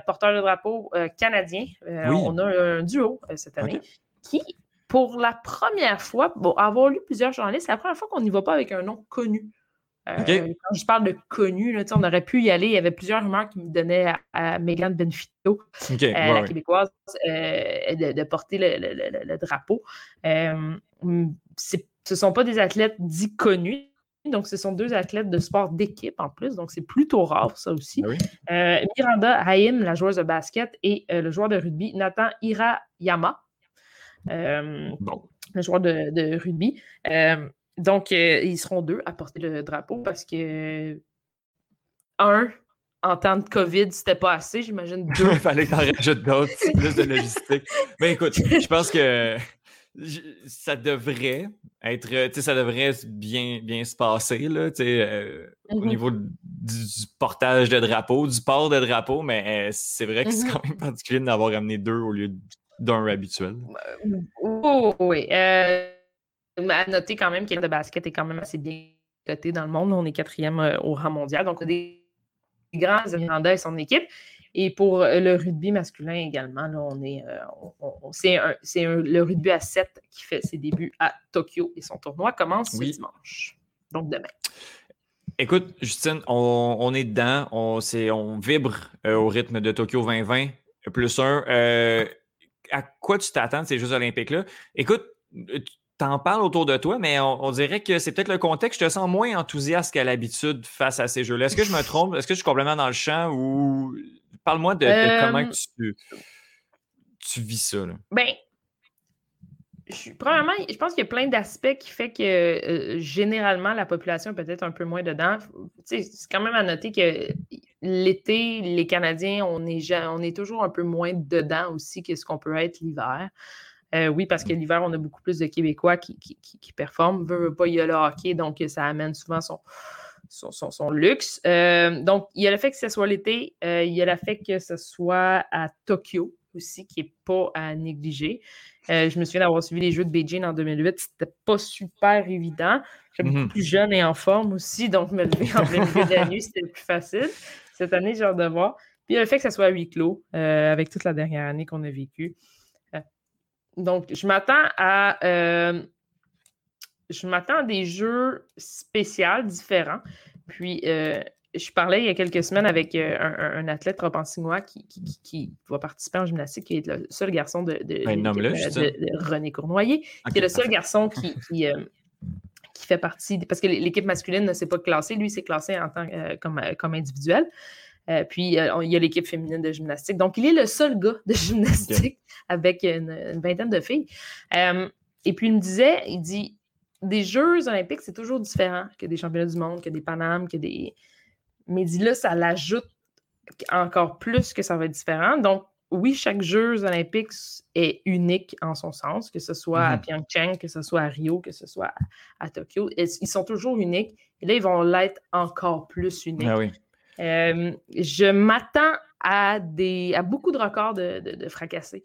Porteur de drapeau canadien, Oui. on a un duo cette année qui, pour la première fois, bon, avoir lu plusieurs journalistes, c'est la première fois qu'on n'y va pas avec un nom connu. Euh. Quand je parle de connu, là, on aurait pu y aller. Il y avait plusieurs rumeurs qui me donnaient à, à Megan Benfito, euh, ouais, la ouais. québécoise, euh, de, de porter le, le- le- le- le drapeau. Ce ne sont pas des athlètes dits connus. Donc, ce sont deux athlètes de sport d'équipe en plus. Donc, c'est plutôt rare, ça aussi. Ah oui. Euh, Miranda Haïm, la joueuse de basket, et le joueur de rugby, Nathan Hirayama, Bon. le joueur de, de rugby. Euh, donc, euh, ils seront deux à porter le drapeau parce que, un, en temps de COVID, c'était pas assez. J'imagine deux. Il fallait que t'en rajoutes d'autres, c'est plus de logistique. Mais écoute, je pense que je- ça devrait être, tu sais, ça devrait bien, bien se passer, là, tu sais, euh, au Mhm. niveau du, du portage de drapeau, du port de drapeau, mais euh, c'est vrai que c'est Mhm. quand même particulier d'en avoir amené deux au lieu d'un habituel. Oh, oui. Euh, à noter quand même que le basket est quand même assez bien coté dans le monde. On est quatrième euh, au rang mondial. Donc, on a des grands Miranda et son équipe. Et pour euh, le rugby masculin également, là, on est, euh, on- on- c'est un- c'est un- le rugby à 7 qui fait ses débuts à Tokyo et son tournoi commence ce dimanche. Donc demain. Écoute, Justine, on, on est dedans, on, c'est- on vibre euh, au rythme de Tokyo 2020, plus un. Euh, à quoi tu t'attends de ces Jeux olympiques-là? Écoute, euh, tu t'en parles autour de toi, mais on, on dirait que c'est peut-être le contexte. Je te sens moins enthousiaste qu'à l'habitude face à ces Jeux-là. Est-ce que je me trompe? Est-ce que je suis complètement dans le champ ou... Parle-moi de, de Euh, comment tu, tu vis ça. Là. Ben, je, premièrement, je pense qu'il y a plein d'aspects qui fait que euh, généralement la population est peut-être un peu moins dedans. C'est quand même à noter que l'été, les Canadiens, on est, ja- on est toujours un peu moins dedans aussi que ce qu'on peut être l'hiver. Euh, oui, parce que l'hiver, on a beaucoup plus de Québécois qui, qui, qui- qui performent. Veut, veut pas, il y a le hockey, donc ça amène souvent son, son, son- son luxe. Euh, donc, il y a le fait que ce soit l'été, euh, il y a le fait que ce soit à Tokyo aussi, qui n'est pas à négliger. Je me souviens d'avoir suivi les Jeux de Beijing en 2008. C'était pas super évident. J'étais beaucoup Mhm. plus jeune et en forme aussi, donc me lever en plein milieu de la nuit, c'était plus facile. Cette année, j'ai hâte de voir. Puis le fait que ça soit à huis clos, euh, avec toute la dernière année qu'on a vécue. Euh, donc, je m'attends à. euh, je m'attends à des jeux spéciaux, différents. Puis, je parlais il y a quelques semaines avec un, athlète repentignois qui, qui, qui- qui va participer en gymnastique, qui est le seul garçon de, de, Ben, de- de René Cournoyer, qui est le seul garçon qui, qui, fait partie, parce que l'équipe masculine ne s'est pas classée, lui, s'est classé en tant, euh, comme, euh, comme individuel. Euh, puis, euh, il y a l'équipe féminine de gymnastique. Donc, il est le seul gars de gymnastique avec une, une vingtaine de filles. Et puis, il me disait, il dit, des Jeux olympiques, c'est toujours différent que des championnats du monde, que des Panames, que des... Mais il dit là, ça l'ajoute encore plus que ça va être différent. Donc, oui, chaque Jeux olympiques est unique en son sens, que ce soit à Mhm. Pyeongchang, que ce soit à Rio, que ce soit à, à Tokyo. Ils sont toujours uniques. Et là, ils vont l'être encore plus uniques. Ah oui. Euh, je m'attends à, des, à beaucoup de records de, de, de fracassés.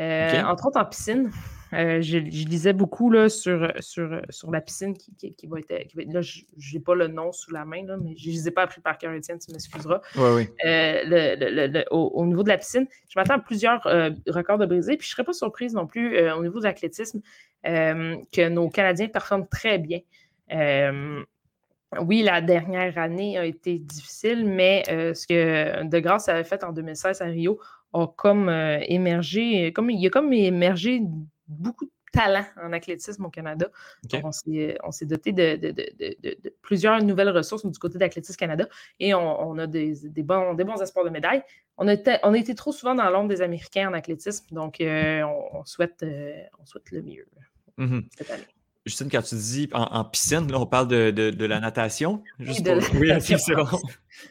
Euh. Entre autres en piscine. Euh, je, je lisais beaucoup là, sur, sur, sur la piscine qui, qui- qui va être. qui va être- là, je n'ai pas le nom sous la main, là, mais je ne les ai pas appris par cœur, Étienne, tu m'excuseras. Oui, oui. Euh, le- le- le- le- au, au niveau de la piscine, je m'attends à plusieurs euh, records de brisés. Puis je ne serais pas surprise non plus au niveau de l'athlétisme que nos Canadiens performent très bien. Oui, la dernière année a été difficile, mais ce que De Grasse avait fait en 2016 à Rio a comme émergé, comme, il a comme émergé beaucoup de talent en athlétisme au Canada. Donc, on s'est doté de, de- de- de- de- de plusieurs nouvelles ressources du côté d'Athlétisme Canada et on, on a des, des bons, des bons espoirs de médailles. On a, été, on a été trop souvent dans l'ombre des Américains en athlétisme, donc euh, on, on souhaite, euh, on souhaite le mieux Mhm. cette année. Justine, quand tu dis en, en piscine, là, on parle de, de- de la natation? Juste de pour- la Oui, natation. c'est bon.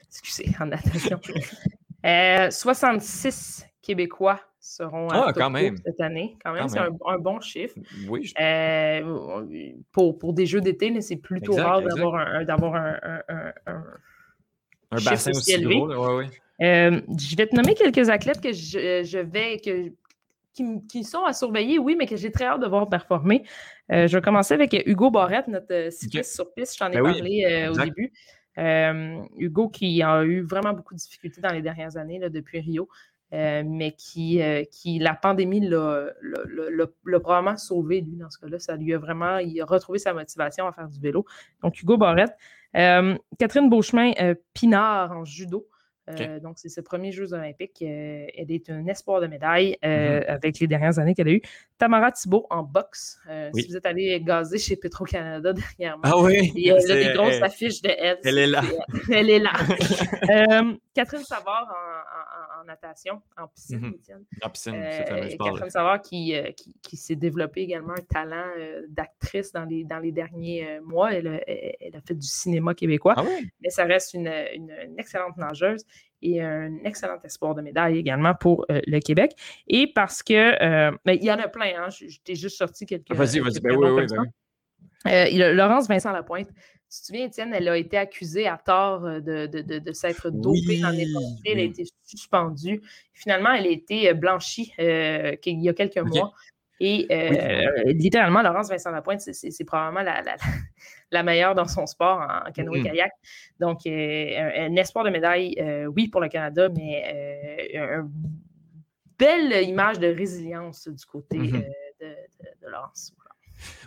Excusez, en natation. Euh, 66 Québécois seront Ah, à quand même. cette année. Quand même, Quand c'est un, un bon chiffre. Oui, je- Euh, pour, pour des jeux d'été, c'est plutôt Exact, rare d'avoir un, un- d'avoir un- un- un- un- un chiffre bassin aussi élevé. gros. là, ouais, ouais. Euh, je vais te nommer quelques athlètes que je, je vais que, qui, qui sont à surveiller, oui, mais que j'ai très hâte de voir performer. Euh, je vais commencer avec Hugo Barrette, notre cycliste sur piste. Je t'en ai Ben parlé au début. Euh, Hugo qui a eu vraiment beaucoup de difficultés dans les dernières années depuis Rio, euh, mais qui, euh, qui la pandémie l'a probablement sauvé, lui, dans ce cas-là. Ça lui a vraiment, retrouvé sa motivation à faire du vélo. Donc, Hugo Barrette. Catherine Beauchemin, Pinard en judo. Euh, Donc, c'est ses premiers Jeux olympiques. Euh, elle est un espoir de médaille euh, avec les dernières années qu'elle a eues. Tamara Thibault en boxe. Oui. Si vous êtes allé gazer chez Petro-Canada dernièrement, Ah oui? il y a des grosses elle- affiches de elle. elle est là. Elle est là. Catherine Savard en- en natation, en piscine, Mhm. Étienne. En piscine, Euh, ce fameux sport-là. Catherine Savard qui, euh, qui, qui s'est développé également un talent euh, d'actrice dans les, dans les derniers euh, mois. Elle, a- elle- elle a fait du cinéma québécois, Ah oui? mais ça reste une, une- une excellente nageuse et un excellent espoir de médaille également pour euh, le Québec. Et parce que, euh, mais il y en a plein, hein, je, je t'ai juste sorti quelques. Vas-y, vas-y. quelques Ben oui, oui, ben oui. Euh, il y a Laurence Vincent Lapointe. Tu te souviens, Étienne, elle a été accusée à tort euh, de, de, de, de s'être dopée dans les Oui. Elle a été suspendue. Finalement, elle a été euh, blanchie euh, qu'il y a quelques mois. Et euh, Oui. littéralement, Laurence Vincent Lapointe, c'est- probablement la, la, la meilleure dans son sport en, en canoë-kayak. Donc, euh, un, un espoir de médaille, oui, pour le Canada, mais une belle image de résilience du côté de, de- de Laurence.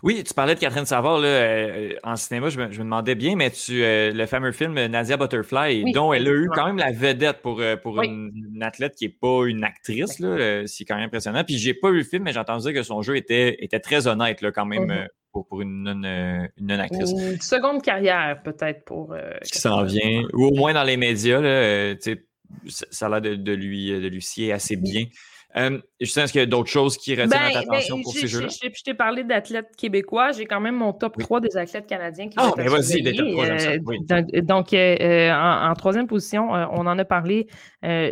Oui, tu parlais de Catherine Savard là, euh, en cinéma, je me, je me demandais bien, mais tu, euh, le fameux film Nadia Butterfly, Oui, dont elle a eu quand même la vedette pour, euh, pour Oui. une, une athlète qui n'est pas une actrice, là, c'est quand même impressionnant. Puis j'ai pas vu le film, mais j'ai entendu dire que son jeu était, était très honnête là, quand même Mhm. euh, pour, pour une non- une non-actrice. Une seconde carrière, peut-être, pour. euh, Ce qui s'en vient, ou au moins dans les médias, là, tu sais, ça, a l'air de, de lui, de lui sier assez bien. Euh, Justin, est-ce qu'il y a d'autres choses qui retiennent Ben, ta attention ben, pour ces jeux-là? Je t'ai parlé d'athlètes québécois. J'ai quand même mon top 3 des athlètes canadiens qui Ah, vont ben vas-y, des top ça. Euh, Oui. Donc, donc, euh, en, en troisième position, on en a parlé,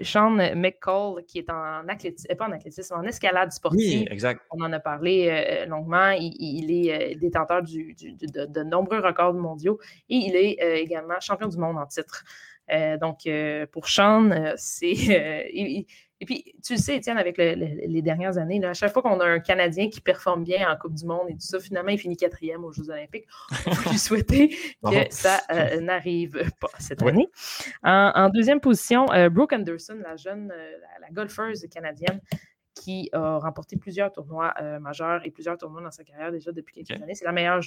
Sean McCall, qui est en athlétisme, pas en athlétisme, en escalade sportive. Oui, exact. On en a parlé longuement. Il, il est détenteur du- du- du- de, de nombreux records mondiaux et il est également champion du monde en titre. Donc, pour Sean, c'est. il- et puis, tu le sais, Étienne, avec le- le- les dernières années, là, à chaque fois qu'on a un Canadien qui performe bien en Coupe du Monde et tout ça, finalement, il finit quatrième aux Jeux Olympiques. On peut lui souhaiter que ça euh, n'arrive pas cette Ouais. année. En, en deuxième position, euh, Brooke Anderson, la jeune, euh, la, la golfeuse canadienne, qui a remporté plusieurs tournois euh, majeurs et plusieurs tournois dans sa carrière déjà depuis quelques années. C'est la meilleure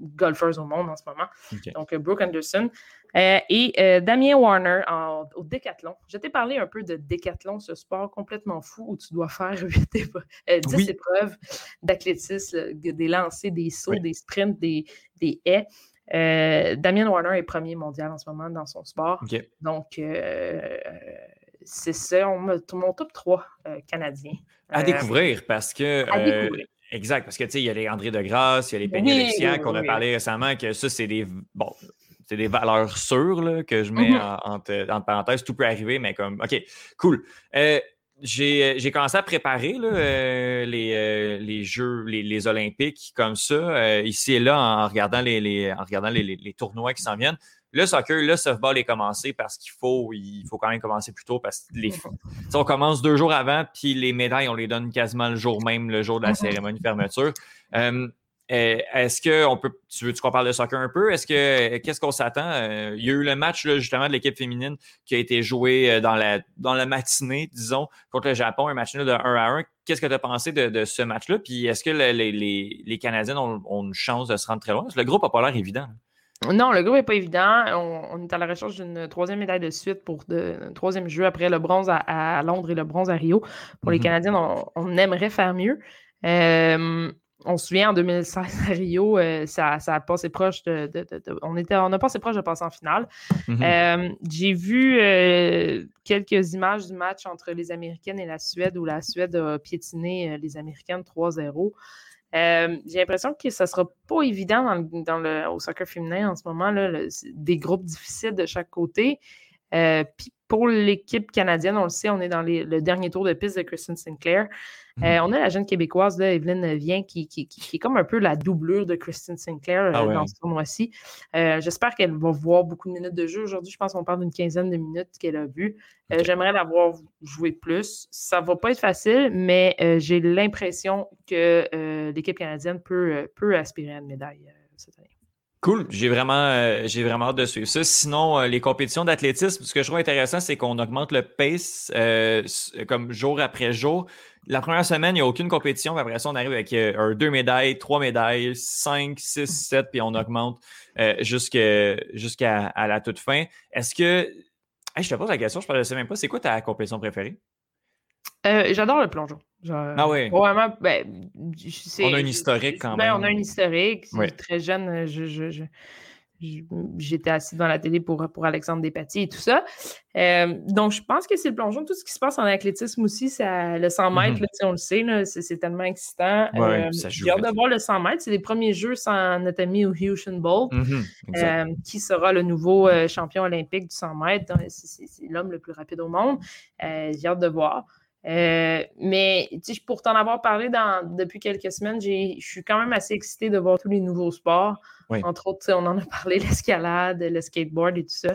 golfeuse au monde en ce moment. Donc, euh, Brooke Anderson. Euh, et euh, Damien Warner en- au décathlon. Je t'ai parlé un peu de décathlon, ce sport complètement fou où tu dois faire 8 épreuves- euh, 10 Oui. épreuves d'athlétisme, des lancers, des sauts, Oui. des sprints, des, des haies. Damien Warner est premier mondial en ce moment dans son sport. Donc, c'est ça, on mon top 3 euh, canadien. À Euh, découvrir parce que. à euh, découvrir. Exact, parce que tu sais, il y a les André de Grasse, il y a les Oui, Lexiac, oui, qu'on a parlé récemment, que ça, c'est des. Bon. C'est des valeurs sûres là, que je mets Mhm. en- entre, entre parenthèses. Tout peut arriver, mais comme, OK, cool. Euh, j'ai j'ai commencé à préparer là, euh, les, euh, les Jeux, les, les Olympiques comme ça, ici et là, en regardant les, les- en regardant les- les tournois qui s'en viennent. Le soccer, le softball est commencé parce qu'il faut, il faut quand même commencer plus tôt parce que les, sais, on commence deux jours avant, puis les médailles, on les donne quasiment le jour même, le jour de la Mhm. cérémonie de fermeture. Euh, euh, Est-ce que on peut, tu veux-tu qu'on parle de soccer un peu? Est-ce que qu'est-ce qu'on s'attend? Euh, il y a eu le match là, justement de l'équipe féminine qui a été joué dans la dans la matinée, disons, contre le Japon, un match de 1 à 1. Qu'est-ce que tu as pensé de, de ce match-là? Puis est-ce que le- les, les, les Canadiens ont, ont une chance de se rendre très loin? Le groupe n'a pas l'air évident. Non, le groupe n'est pas évident. On, on est à la recherche d'une troisième médaille de suite pour de, un troisième jeu après le bronze à, à Londres et le bronze à Rio. Pour les Mhm. Canadiens, on, on aimerait faire mieux. Euh, on se souvient en 2016 à Rio, euh, ça, ça a passé proche de, de- de- de- on, était, on a passé proche de passer en finale. Mhm. Euh, J'ai vu euh, quelques images du match entre les Américaines et la Suède où la Suède a piétiné les Américaines 3-0. Euh, J'ai l'impression que ça sera pas évident dans le, dans le- au soccer féminin en ce moment. Là, des groupes difficiles de chaque côté. Puis pour l'équipe canadienne, on le sait, on est dans le dernier tour de piste de Kristen Sinclair. Mhm. Euh, on a la jeune québécoise, là, Evelyne Vien, qui, qui, est comme un peu la doublure de Kristen Sinclair ah euh, dans ce tournoi-ci. Euh, j'espère qu'elle va voir beaucoup de minutes de jeu aujourd'hui. Je pense qu'on parle d'une quinzaine de minutes qu'elle a vues. J'aimerais la voir jouer plus. Ça ne va pas être facile, mais j'ai l'impression que l'équipe canadienne peut, peut aspirer à une médaille cette année. Cool, j'ai vraiment, j'ai vraiment hâte de suivre ça. Sinon, les compétitions d'athlétisme, ce que je trouve intéressant, c'est qu'on augmente le pace comme jour après jour la première semaine, il n'y a aucune compétition. Après ça, on arrive avec euh, deux médailles, trois médailles, cinq, six, sept, puis on augmente euh, jusqu'à la toute fin. Est-ce que. je te pose la question, je ne sais même pas. C'est quoi ta compétition préférée? Euh, j'adore le plongeon. ah oui. Vraiment, ben, on a un historique quand ben, même. on a un historique. Très jeune, je, j'étais assis dans la télé pour, pour Alexandre Despatie et tout ça. Euh, donc, je pense que c'est le plongeon. Tout ce qui se passe en athlétisme aussi, ça, le 100 mètres, on le sait, c'est tellement excitant. Ouais, euh, J'ai hâte de voir le 100 mètres. C'est les premiers jeux sans notre ami Usain Bolt, mhm, euh, qui sera le nouveau champion olympique du 100 mètres. C'est l'homme le plus rapide au monde. J'ai hâte de voir. Mais pour t'en avoir parlé dans, depuis quelques semaines, je suis quand même assez excitée de voir tous les nouveaux sports. Entre autres, on en a parlé, l'escalade, le skateboard et tout ça.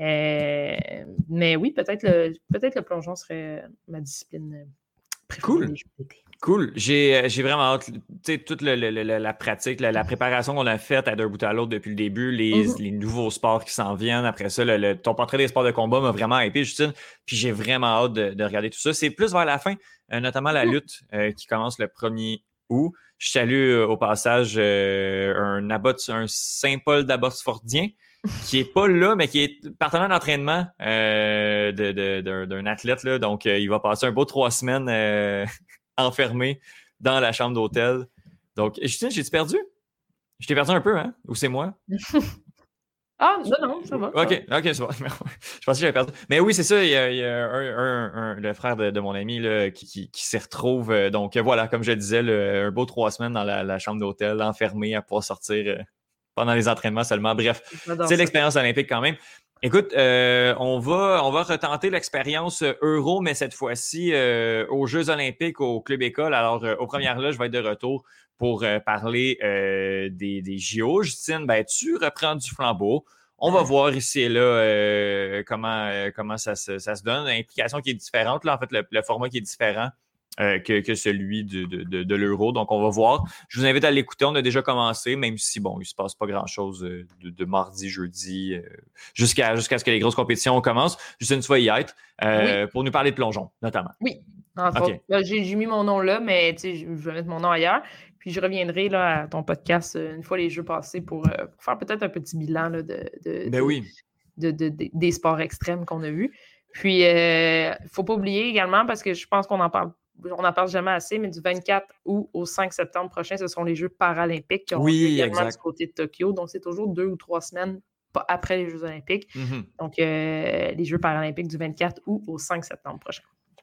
Euh, mais oui, peut-être le, peut le plongeon serait ma discipline préférée. Cool. Cool. J'ai vraiment hâte. Tu sais, toute la pratique, la, préparation qu'on a faite à d'un bout à l'autre depuis le début, les, Mm-hmm. nouveaux sports qui s'en viennent. Après ça, ton portrait des sports de combat m'a vraiment épé, Justine. Puis j'ai vraiment hâte de, regarder tout ça. C'est plus vers la fin, euh, notamment la lutte euh, qui commence le 1er août. Je salue euh, au passage euh, un, un Saint-Paul d'Abbotsfordien qui est pas là, mais qui est partenaire d'entraînement euh, d'un athlète. Là. Donc, il va passer un beau trois semaines enfermé dans la chambre d'hôtel. Donc, Justine, j'ai-tu perdu? Je t'ai perdu un peu, hein? Ou c'est moi? Ah, non, non, ça va. OK, OK, c'est bon. je pensais que j'avais perdu. Mais oui, c'est ça. Il y a, un, le frère de, mon ami là, qui, qui, qui s'y retrouve. Euh, donc voilà, comme je le disais, un beau trois semaines dans la, chambre d'hôtel, enfermé à pouvoir sortir euh, pendant les entraînements seulement. Bref, c'est l'expérience olympique quand même. Écoute, euh, on, va, on va retenter l'expérience Euro, mais cette fois-ci aux Jeux olympiques au Club École. Alors, aux premières là, je vais être de retour pour euh, parler euh, des, des, JO. Justine, ben, tu reprends du flambeau. On va voir ici et là euh, comment, comment ça, se, ça se donne. L'implication qui est différente, là, en fait, le, format qui est différent que, que, celui de, de, de, l'euro. Donc, on va voir. Je vous invite à l'écouter. On a déjà commencé, même si, bon, il ne se passe pas grand-chose de, mardi, jeudi, jusqu'à jusqu'à ce que les grosses compétitions commencent. Justine, tu vas y être pour nous parler de plongeon, notamment. Oui. J'ai mis mon nom là, mais je vais mettre mon nom ailleurs. Puis je reviendrai là, à ton podcast euh, une fois les jeux passés pour, euh, faire peut-être un petit bilan là, de, ben oui. de, des sports extrêmes qu'on a vus. Puis, il euh, ne faut pas oublier également, parce que je pense qu'on en parle on n'en parle jamais assez, mais du 24 août au 5 septembre prochain, ce sont les Jeux paralympiques qui auront oui, également du côté de Tokyo. Donc, c'est toujours deux ou trois semaines après les Jeux olympiques. Mm-hmm. Donc, les Jeux paralympiques du 24 août au 5 septembre prochain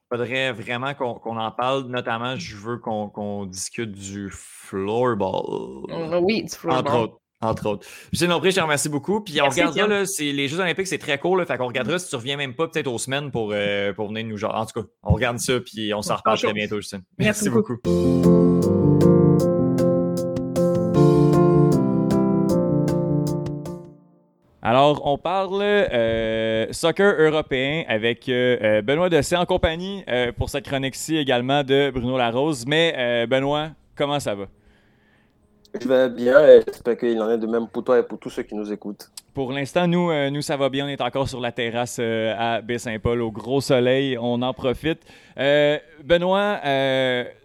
faudrait vraiment qu'on en parle. Notamment, je veux qu'on discute du floorball. Euh, oui, du floorball. Entre autres. Entre autres. Nombré, je te remercie beaucoup. Puis on regardera, là, les Jeux Olympiques, c'est très court. Là, fait qu'on regardera si tu reviens même pas peut-être aux semaines pour, euh, pour venir nous genre. En tout cas, on regarde ça, puis on s'en reparle très bientôt, Justine. Merci, beaucoup. Alors, on parle euh, soccer européen avec euh, euh, Benoît Dessay en compagnie pour cette chronique-ci également de Bruno Larose. Mais Benoît, comment ça va? Je vais bien j'espère qu'il en est de même pour toi et pour tous ceux qui nous écoutent. Pour l'instant, nous, nous, ça va bien. On est encore sur la terrasse à Baie-Saint-Paul au gros soleil. On en profite. Benoît,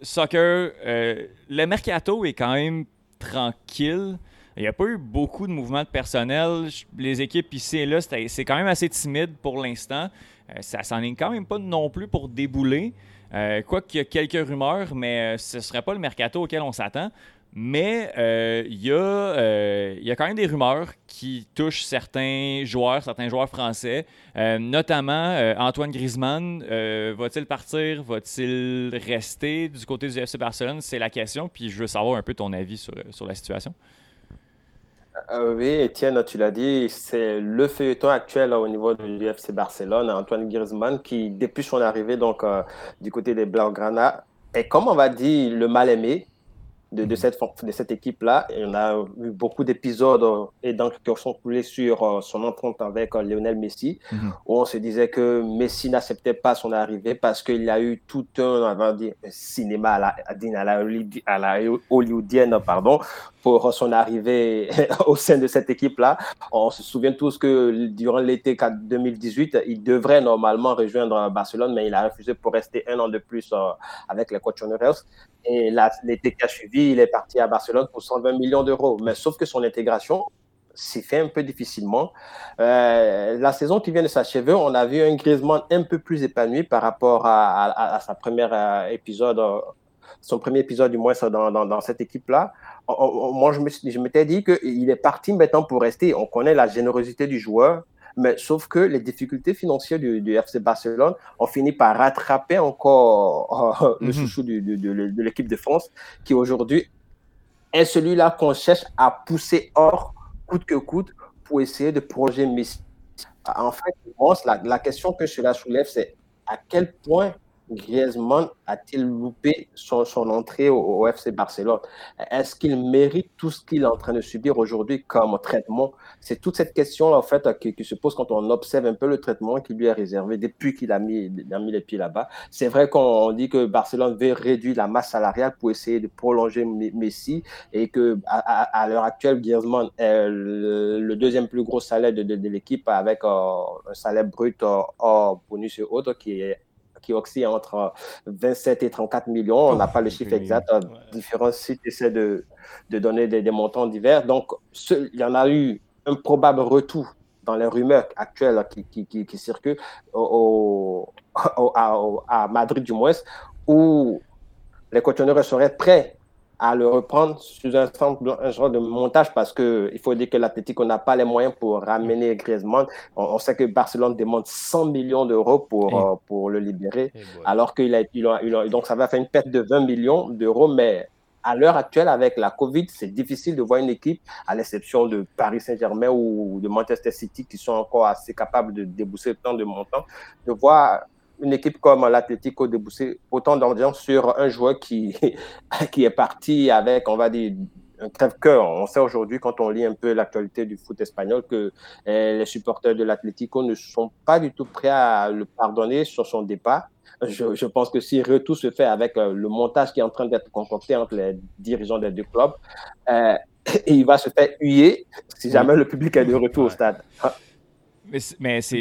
soccer, le mercato est quand même tranquille. Il n'y a pas eu beaucoup de mouvements de personnel. Les équipes ici et là, c'est quand même assez timide pour l'instant. Euh, ça s'en est quand même pas non plus pour débouler. Euh, Quoique y a quelques rumeurs, mais euh, ce ne serait pas le mercato auquel on s'attend. Mais euh, il y, a quand même des rumeurs qui touchent certains joueurs, certains joueurs français, notamment Antoine Griezmann. va-t-il partir? Va-t-il rester du côté du FC Barcelone? C'est la question. Puis je veux savoir un peu ton avis sur, sur la situation. Euh, oui, Étienne, tu l'as dit, c'est le feuilleton actuel au niveau du FC Barcelone, Antoine Griezmann, qui, depuis son arrivée donc, euh, du côté des Blaugrana, est comme on va dire le mal-aimé, de, de, cette, de cette équipe-là. On a eu beaucoup d'épisodes euh, et donc qui sont coulés sur euh, son entente avec euh, Lionel Messi, mm -hmm. où on se disait que Messi n'acceptait pas son arrivée parce qu'il a eu tout un, dire, cinéma à la, à la, à la hollywoodienne, pardon, pour son arrivée au sein de cette équipe-là. On se souvient tous que durant l'été 2018, il devrait normalement rejoindre Barcelone, mais il a refusé pour rester un an de plus avec les Colchoneros. Et l'été qui a suivi, il est parti à Barcelone pour 120 millions d'euros. Mais sauf que son intégration s'est fait un peu difficilement. Euh, la saison qui vient de s'achever, on a vu un Griezmann un peu plus épanoui par rapport à, sa première euh, épisode, euh, son premier épisode du moins dans, dans, dans cette équipe-là. Moi, je m'étais dit qu'il est parti maintenant pour rester. On connaît la générosité du joueur. Mais sauf que les difficultés financières du, du FC Barcelone ont fini par rattraper encore euh, le -hmm. chouchou du, de l'équipe de France, qui aujourd'hui est celui-là qu'on cherche à pousser hors coûte que coûte pour essayer de projeter Messi. En fait, la, la question que cela soulève, c'est à quel point Griezmann a-t-il loupé son, entrée au, FC Barcelone? Est-ce qu'il mérite tout ce qu'il est en train de subir aujourd'hui comme traitement? C'est toute cette question en fait qui, se pose quand on observe un peu le traitement qui lui est réservé depuis qu'il a mis, a mis les pieds là-bas. C'est vrai qu'on dit que Barcelone veut réduire la masse salariale pour essayer de prolonger Messi et que à, l'heure actuelle, Griezmann est le, deuxième plus gros salaire de l'équipe avec euh, un salaire brut euh, hors bonus et autres qui est qui oscille entre 27 et 34 millions. On n'a pas le chiffre exact. Ouais. Différents sites essaient de, de donner des, des, montants divers. Donc, ce, il y en a eu un probable retour dans les rumeurs actuelles qui, qui, qui, qui circulent au, au, à, à, Madrid, du moins, où les conteneurs seraient prêts à le reprendre sous un, un genre de montage parce qu'il faut dire que l'Atlético n'a pas les moyens pour ramener Griezmann. On, on, sait que Barcelone demande 100 millions d'euros pour, euh, pour le libérer, alors qu'il a, il a, il a, donc ça va faire une perte de 20 millions d'euros, mais à l'heure actuelle, avec la Covid, c'est difficile de voir une équipe, à l'exception de Paris Saint-Germain ou de Manchester City, qui sont encore assez capables de débousser tant de montants, de voir une équipe comme l'Atlético débousser autant d'argent sur un joueur qui, qui est parti avec, on va dire, un crève-cœur. On sait aujourd'hui, quand on lit un peu l'actualité du foot espagnol, que eh, les supporters de l'Atlético ne sont pas du tout prêts à le pardonner sur son départ. Je, je pense que si retour se fait avec euh, le montage qui est en train d'être concocté entre les dirigeants des deux clubs, euh, il va se faire huer si jamais le public est de retour au stade. Mais, mais c'est.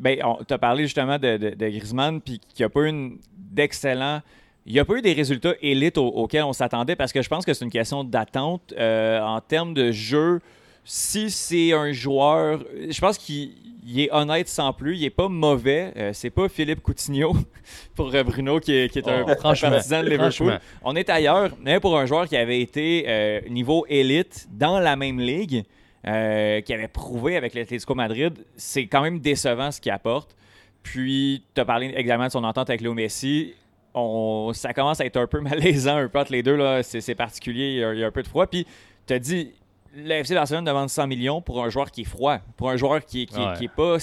Ben, tu as parlé justement de, de, de Griezmann, puis qu'il n'y a pas eu d'excellent. Il n'y a pas eu des résultats élites au, auxquels on s'attendait parce que je pense que c'est une question d'attente euh, en termes de jeu. Si c'est un joueur, je pense qu'il est honnête sans plus, il n'est pas mauvais. Euh, c'est pas Philippe Coutinho pour Bruno qui est, qui est un oh, partisan de Liverpool. On est ailleurs, mais pour un joueur qui avait été euh, niveau élite dans la même ligue, euh, qui avait prouvé avec l'Atlético Madrid, c'est quand même décevant ce qu'il apporte. Puis, tu as parlé également de son entente avec Léo Messi. On, ça commence à être un peu malaisant, un peu entre les deux. C'est particulier, il y, a, il y, a, un peu de froid. Puis, tu as dit, le FC Barcelone demande 100 millions pour un joueur qui est froid, pour un joueur qui, qui, ouais. qui est pas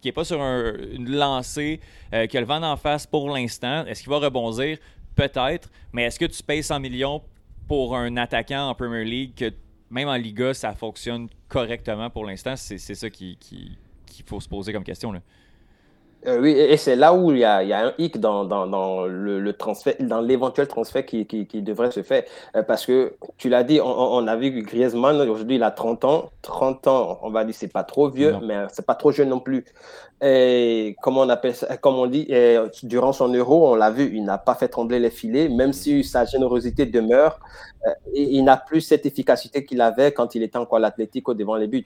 qui est pas sur un, une lancée, euh, qui a le vent en face pour l'instant. Est-ce qu'il va rebondir? Peut-être. Mais est-ce que tu payes 100 millions pour un attaquant en Premier League que même en Liga, ça fonctionne correctement pour l'instant. C'est ça qu'il qui, qui faut se poser comme question. Là. Euh, oui, et c'est là où il y, a, il y, a, un hic dans, dans, dans le, le, transfert, dans l'éventuel transfert qui, qui, qui, devrait se faire. Euh, parce que tu l'as dit, on, on, a vu que Griezmann, aujourd'hui, il a 30 ans. 30 ans, on va dire, c'est pas trop vieux, non. mais c'est pas trop jeune non plus. Et comme on appelle ça, comme on dit, durant son euro, on l'a vu, il n'a pas fait trembler les filets, même si sa générosité demeure, euh, il n'a plus cette efficacité qu'il avait quand il était encore l'Atlético devant les buts.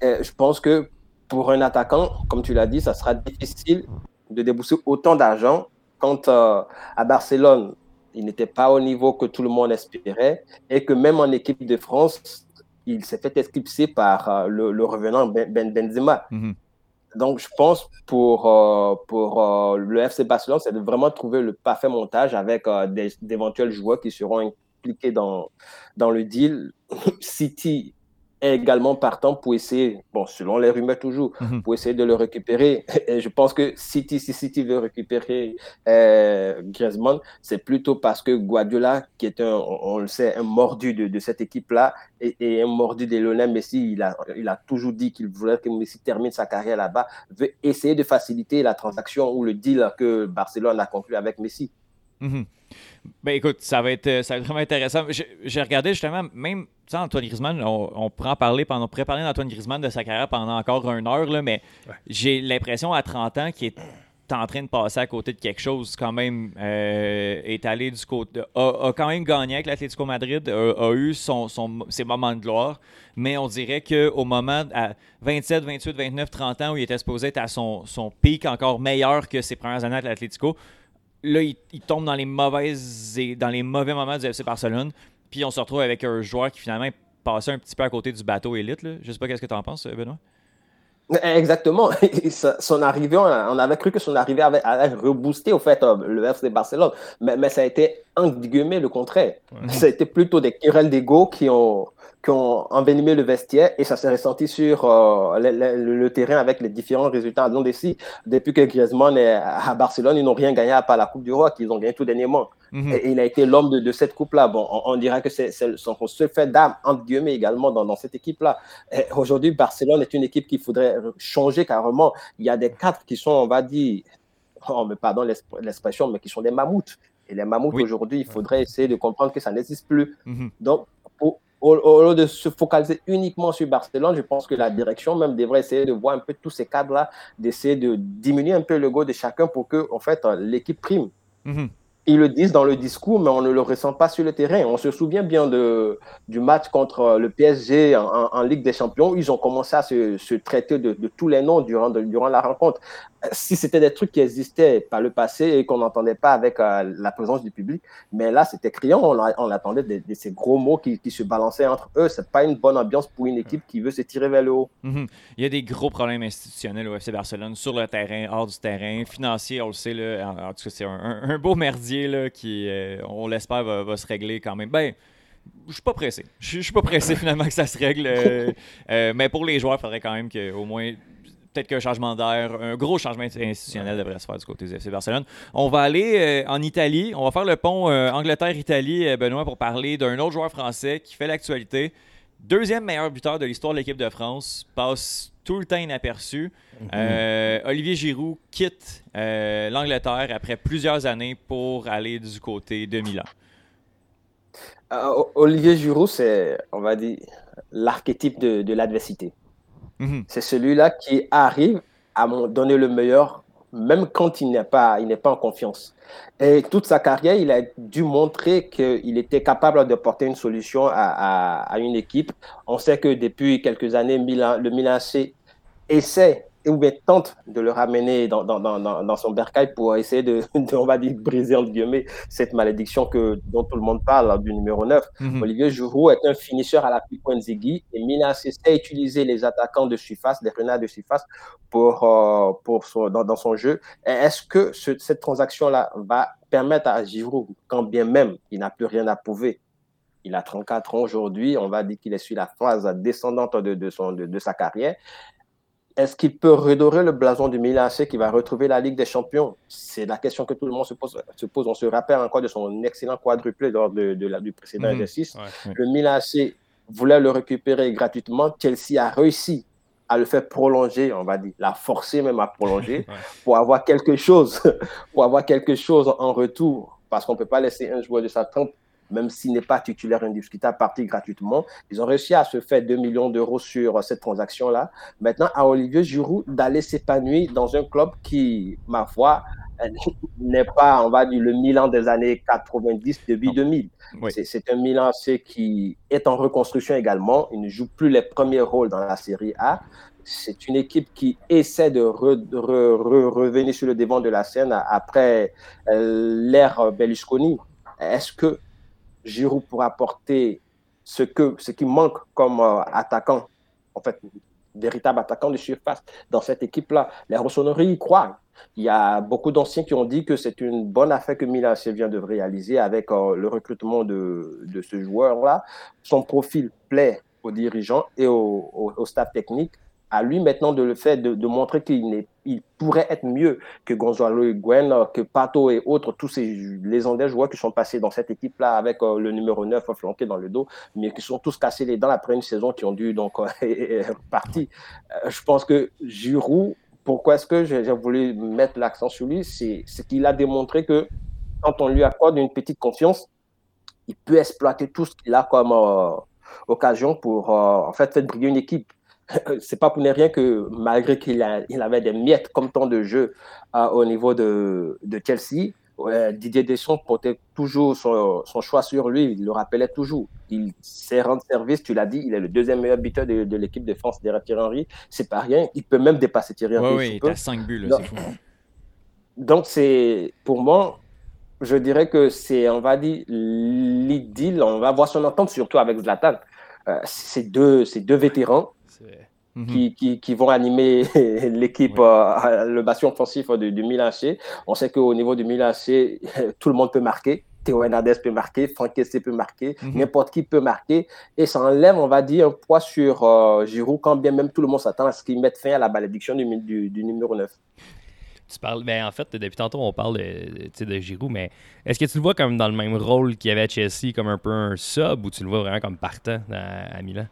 je pense que pour un attaquant, comme tu l'as dit, ça sera difficile de débourser autant d'argent quand euh, à Barcelone, il n'était pas au niveau que tout le monde espérait et que même en équipe de France, il s'est fait éclipser par euh, le, le, revenant Ben, ben Benzema. Mm -hmm. Donc, je pense pour, euh, pour euh, le FC Barcelone, c'est de vraiment trouver le parfait montage avec d'éventuels joueurs qui seront impliqués dans, dans le deal. City est également partant pour essayer, bon, selon les rumeurs toujours, Mhm. pour essayer de le récupérer. Et je pense que City, si City veut récupérer euh, Griezmann, c'est plutôt parce que Guardiola, qui est un, on, le sait, un mordu de, de cette équipe-là, et, et un mordu de Lionel Messi, il a, il a toujours dit qu'il voulait que Messi termine sa carrière là-bas, veut essayer de faciliter la transaction ou le deal que Barcelone a conclu avec Messi. Mhm. Ben écoute, ça va être, euh, ça va être vraiment intéressant. J'ai regardé justement, même, tu sais, Antoine Griezmann, on, on pourrait en parler pendant, on pourrait parler d'Antoine Griezmann de sa carrière pendant encore une heure, là, mais j'ai l'impression à 30 ans qu'il est en train de passer à côté de quelque chose quand même euh, est allé du côté a, a quand même gagné avec l'Atlético Madrid a, a eu son, son- ses moments de gloire mais on dirait qu'au moment à 27 28 29 30 ans où il était supposé être à son, son pic encore meilleur que ses premières années à l'Atlético là, il, il tombe dans les mauvaises et dans les mauvais moments du FC Barcelone. Puis on se retrouve avec un joueur qui finalement est passé un petit peu à côté du bateau élite. Là. Je sais pas qu'est-ce que tu en penses, Benoît? Exactement. Sa- Son arrivée, on avait cru que son arrivée avait, allait rebooster au fait euh, le FC Barcelone, mais, mais ça a été entre guillemets le contraire. Ça a été plutôt des querelles d'ego qui ont, qui ont envenimé le vestiaire et ça s'est ressenti sur euh, le, le- le terrain avec les différents résultats. Donc ici, depuis que Griezmann est à Barcelone, ils n'ont rien gagné à part la Coupe du Roi qu'ils ont gagné tout dernièrement. Mhm. Et il a été l'homme de, de cette coupe-là. Bon, on, on dirait que c'est son seul fait d'âme, entre guillemets, également dans, dans cette équipe-là. Aujourd'hui, Barcelone est une équipe qu'il faudrait changer carrément. Il y a des cadres qui sont, on va dire, oh, mais pardon l'exp- l'expression, mais qui sont des mammouths. Et les mammouths, Oui. aujourd'hui, il faudrait essayer de comprendre que ça n'existe plus. Mhm. Donc, au, lieu de se focaliser uniquement sur Barcelone, je pense que la direction même devrait essayer de voir un peu tous ces cadres-là, d'essayer de diminuer un peu le go de chacun pour que, en fait, euh, l'équipe prime Mhm. Ils le disent dans le discours, mais on ne le ressent pas sur le terrain. On se souvient bien de, du match contre euh, le PSG en, Ligue des Champions. Ils ont commencé à se, traiter de, tous les noms durant, durant la rencontre. Euh, Si c'était des trucs qui existaient par le passé et qu'on n'entendait pas avec euh, la présence du public, mais là, c'était criant. On, on attendait de, ces gros mots qui, se balançaient entre eux. C'est pas une bonne ambiance pour une équipe qui veut se tirer vers le haut. Mhm. Il y a des gros problèmes institutionnels au FC Barcelone, sur le terrain, hors du terrain, financier, on le sait. Là, en, en tout cas, c'est un- un beau merdier là, qui, euh, on l'espère, va, se régler quand même. Ben, je suis pas pressé. Je suis- pas pressé finalement que ça se règle. euh, euh, mais pour les joueurs, il faudrait quand même qu'au moins peut-être qu'un changement d'air, un gros changement institutionnel devrait se faire du côté du FC Barcelone. On va aller en Italie. On va faire le pont Angleterre-Italie, Benoît, pour parler d'un autre joueur français qui fait l'actualité. Deuxième meilleur buteur de l'histoire de l'équipe de France, passe tout le temps inaperçu. Euh, Olivier Giroud quitte euh, l'Angleterre après plusieurs années pour aller du côté de Milan. Euh, Olivier Giroud, c'est, on va dire, l'archétype de, de l'adversité. Mhm. C'est celui-là qui arrive à donner le meilleur, même quand il n'est pas, il n'est pas en confiance. Et toute sa carrière, il a dû montrer qu'il était capable de porter une solution à, une équipe. On sait que depuis quelques années, Milan, le Milan AC essaie ou bien tente de le ramener dans, dans, dans, dans dans son bercail pour essayer de, de, on va dire, briser, entre guillemets, cette malédiction que, dont tout le monde parle, du numéro 9. Mhm. Olivier Giroud est un finisseur à la Pipo Nzigui et Milan sait utiliser les attaquants de surface, les renards de surface pour, euh, pour son, dans, son jeu. Et Est-ce que ce- cette transaction-là va permettre à Giroud, quand bien même il n'a plus rien à prouver, il a 34 ans aujourd'hui, on va dire qu'il est sur la phase descendante de, de, son, de, de sa carrière. Est-ce qu'il peut redorer le blason du Milan AC qui va retrouver la Ligue des Champions? C'est la question que tout le monde se pose. Se pose. On se rappelle encore de son excellent quadruplé lors de, de la, du précédent Mhm. exercice. Ouais. Le Milan AC voulait le récupérer gratuitement. Chelsea a réussi à le faire prolonger, on va dire, l'a forcer même à prolonger Ouais. pour avoir quelque chose, pour avoir quelque chose en retour. Parce qu'on ne peut pas laisser un joueur de sa trempe, même s'il n'est pas titulaire indiscutable, partir gratuitement. Ils ont réussi à se faire 2 millions d'euros sur cette transaction-là. Maintenant, à Olivier Giroud d'aller s'épanouir dans un club qui, ma foi, euh, n'est pas, on va dire, le Milan des années 90, début Non. 2000. Oui. C'est- un Milan AC qui est en reconstruction également. Il ne joue plus les premiers rôles dans la Série A. C'est une équipe qui essaie de, re- de re- re- revenir sur le devant de la scène après euh, l'ère Berlusconi. Est-ce que Giroud pourra apporter ce, qui manque comme euh, attaquant, en fait, véritable attaquant de surface dans cette équipe-là Les Rossonneries y croient. Il y a beaucoup d'anciens qui ont dit que c'est une bonne affaire que Milan vient de réaliser avec euh, le recrutement de, de ce joueur-là. Son profil plaît aux dirigeants et au, au, staff technique à lui maintenant de le faire, de, montrer qu'il il pourrait être mieux que Gonzalo Higuain, que Pato et autres, tous ces légendaires joueurs qui sont passés dans cette équipe-là avec euh, le numéro 9 flanqué dans le dos, mais qui sont tous cassés les dents après une saison, qui ont dû donc euh, partir. Euh, je pense que Giroud, pourquoi est-ce que j'ai voulu mettre l'accent sur lui? C'est qu'il a démontré que quand on lui accorde une petite confiance, il peut exploiter tout ce qu'il a comme occasion pour en fait faire briller une équipe. c'est pas pour ne rien que malgré qu'il il avait des miettes comme temps de jeu euh, au niveau de, de Chelsea, Didier Deschamps portait toujours son, son, choix sur lui, il le rappelait toujours. Il sait rendre service, tu l'as dit, il est le deuxième meilleur buteur de, de l'équipe de France derrière Thierry Henry. C'est pas rien, il peut même dépasser Thierry Henry. Oui, il a 5 buts, c'est fou. Donc, c'est pour moi, je dirais que c'est, on va dire, l'idylle, on va voir son entente surtout avec Zlatan. Euh, deux, deux vétérans Mhm. qui, qui, vont animer l'équipe, euh, le bastion offensif du, du Milan AC. On sait qu'au niveau du Milan AC, tout le monde peut marquer. Théo Hernandez peut marquer, Franck Kessé peut marquer, mhm. n'importe qui peut marquer. Et ça enlève, on va dire, un poids sur euh, Giroud, quand bien même tout le monde s'attend à ce qu'il mette fin à la malédiction du, du, numéro 9. Tu parles, ben en fait, depuis tantôt, on parle de, de Giroud, mais est-ce que tu le vois comme dans le même rôle qu'il y avait à Chelsea, comme un peu un sub, ou tu le vois vraiment comme partant à Milan?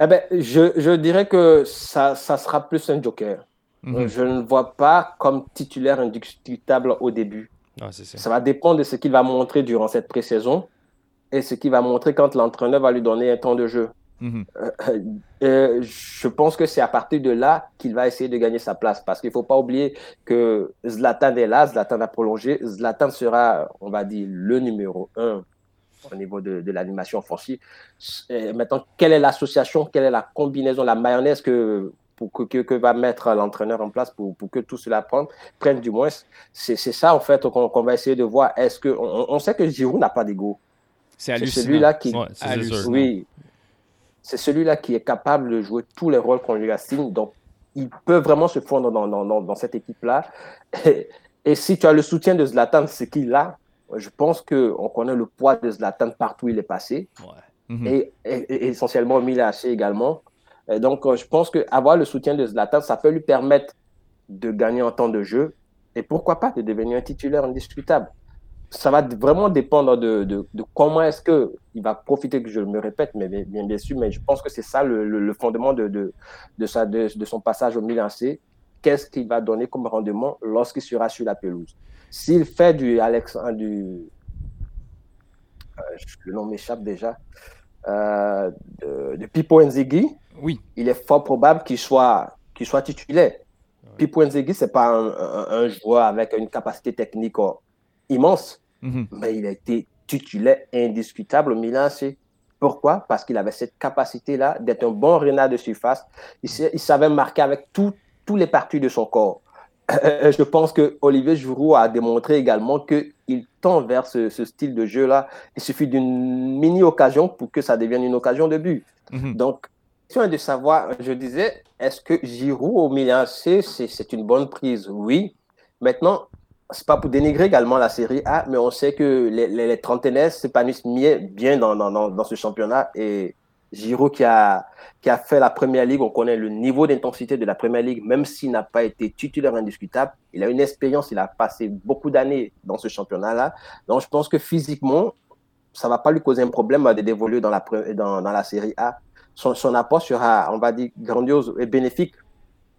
Eh ben, je, je, dirais que ça, ça sera plus un joker. Mhm. Je ne vois pas comme titulaire indiscutable au début. Ah, ça. ça va dépendre de ce qu'il va montrer durant cette pré-saison et ce qu'il va montrer quand l'entraîneur va lui donner un temps de jeu. Mhm. Euh, euh, je pense que c'est à partir de là qu'il va essayer de gagner sa place parce qu'il ne faut pas oublier que Zlatan est là, Zlatan a prolongé, Zlatan sera, on va dire, le numéro un au niveau de, de l'animation offensive. maintenant, quelle est l'association, quelle est la combinaison, la mayonnaise que, pour que, que, va mettre l'entraîneur en place pour, pour, que tout cela prenne, prenne du moins? C'est ça, en fait, qu'on va essayer de voir. Est-ce que on, on, sait que Giroud n'a pas d'ego. C'est celui-là qui, oui, c'est celui-là qui est capable de jouer tous les rôles qu'on lui assigne. Donc, il peut vraiment se fondre dans, dans, dans, dans cette équipe-là. Et, et, si tu as le soutien de Zlatan, c'est qu'il a, je pense qu'on connaît le poids de Zlatan partout où il est passé. Mhm. et, essentiellement au Milan AC également. donc, euh, je pense qu'avoir le soutien de Zlatan, ça peut lui permettre de gagner en temps de jeu et pourquoi pas de devenir un titulaire indiscutable. Ça va vraiment dépendre de, de, comment est-ce qu'il va profiter, que je me répète, mais bien, bien sûr, mais je pense que c'est ça le, le, fondement de, de, de, de, son passage au Milan AC. Qu'est-ce qu'il va donner comme rendement lorsqu'il sera sur la pelouse? S'il fait du Alex, du, euh, le nom m'échappe déjà, euh, de, Pipo Nzigi, oui. il est fort probable qu'il soit, qu'il soit titulaire. Pipo Nzigi, ce n'est pas un, joueur avec une capacité technique oh, immense, mhm. mais il a été titulaire indiscutable au Milan Pourquoi? Parce qu'il avait cette capacité-là d'être un bon renard de surface. Il, il savait marquer avec tous les parties de son corps. Euh, je pense que Olivier Giroud a démontré également qu'il tend vers ce, style de jeu-là. Il suffit d'une mini-occasion pour que ça devienne une occasion de but. Mhm. Donc, question de savoir, je disais, est-ce que Giroud au Milan C, c'est une bonne prise? Oui. Maintenant, c'est pas pour dénigrer également la série A, mais on sait que les, les, les trentenaires s'épanouissent bien dans, dans, dans, ce championnat et Giroud qui a, qui a fait la première ligue, on connaît le niveau d'intensité de la première ligue, même s'il n'a pas été titulaire indiscutable. Il a une expérience, il a passé beaucoup d'années dans ce championnat-là. Donc je pense que physiquement, ça ne va pas lui causer un problème d'évoluer dans la, dans, dans la série A. Son, son, apport sera, on va dire, grandiose et bénéfique.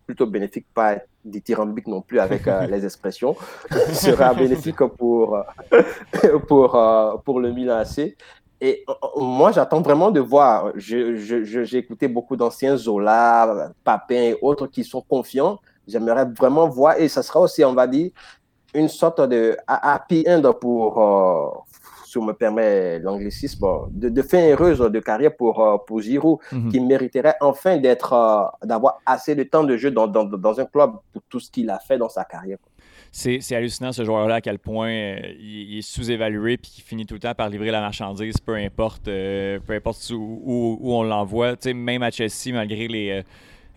Plutôt bénéfique, pas dithyrambique non plus avec euh, les expressions. sera bénéfique pour, pour, euh, pour le Milan AC. Et moi, j'attends vraiment de voir. J'ai écouté beaucoup d'anciens Zola, Papin et autres qui sont confiants. J'aimerais vraiment voir, et ça sera aussi, on va dire, une sorte de happy end pour, euh, si on me permet l'anglicisme, de, de, fin heureuse de carrière pour, euh, pour Giroud, Mhm. qui mériterait enfin d'être, euh, d'avoir assez de temps de jeu dans, dans, dans un club pour tout ce qu'il a fait dans sa carrière. C'est hallucinant ce joueur-là à quel point euh, il, est sous-évalué puis qu'il finit tout le temps par livrer la marchandise, peu importe, euh, peu importe où, où- on l'envoie. Même à Chelsea, malgré les,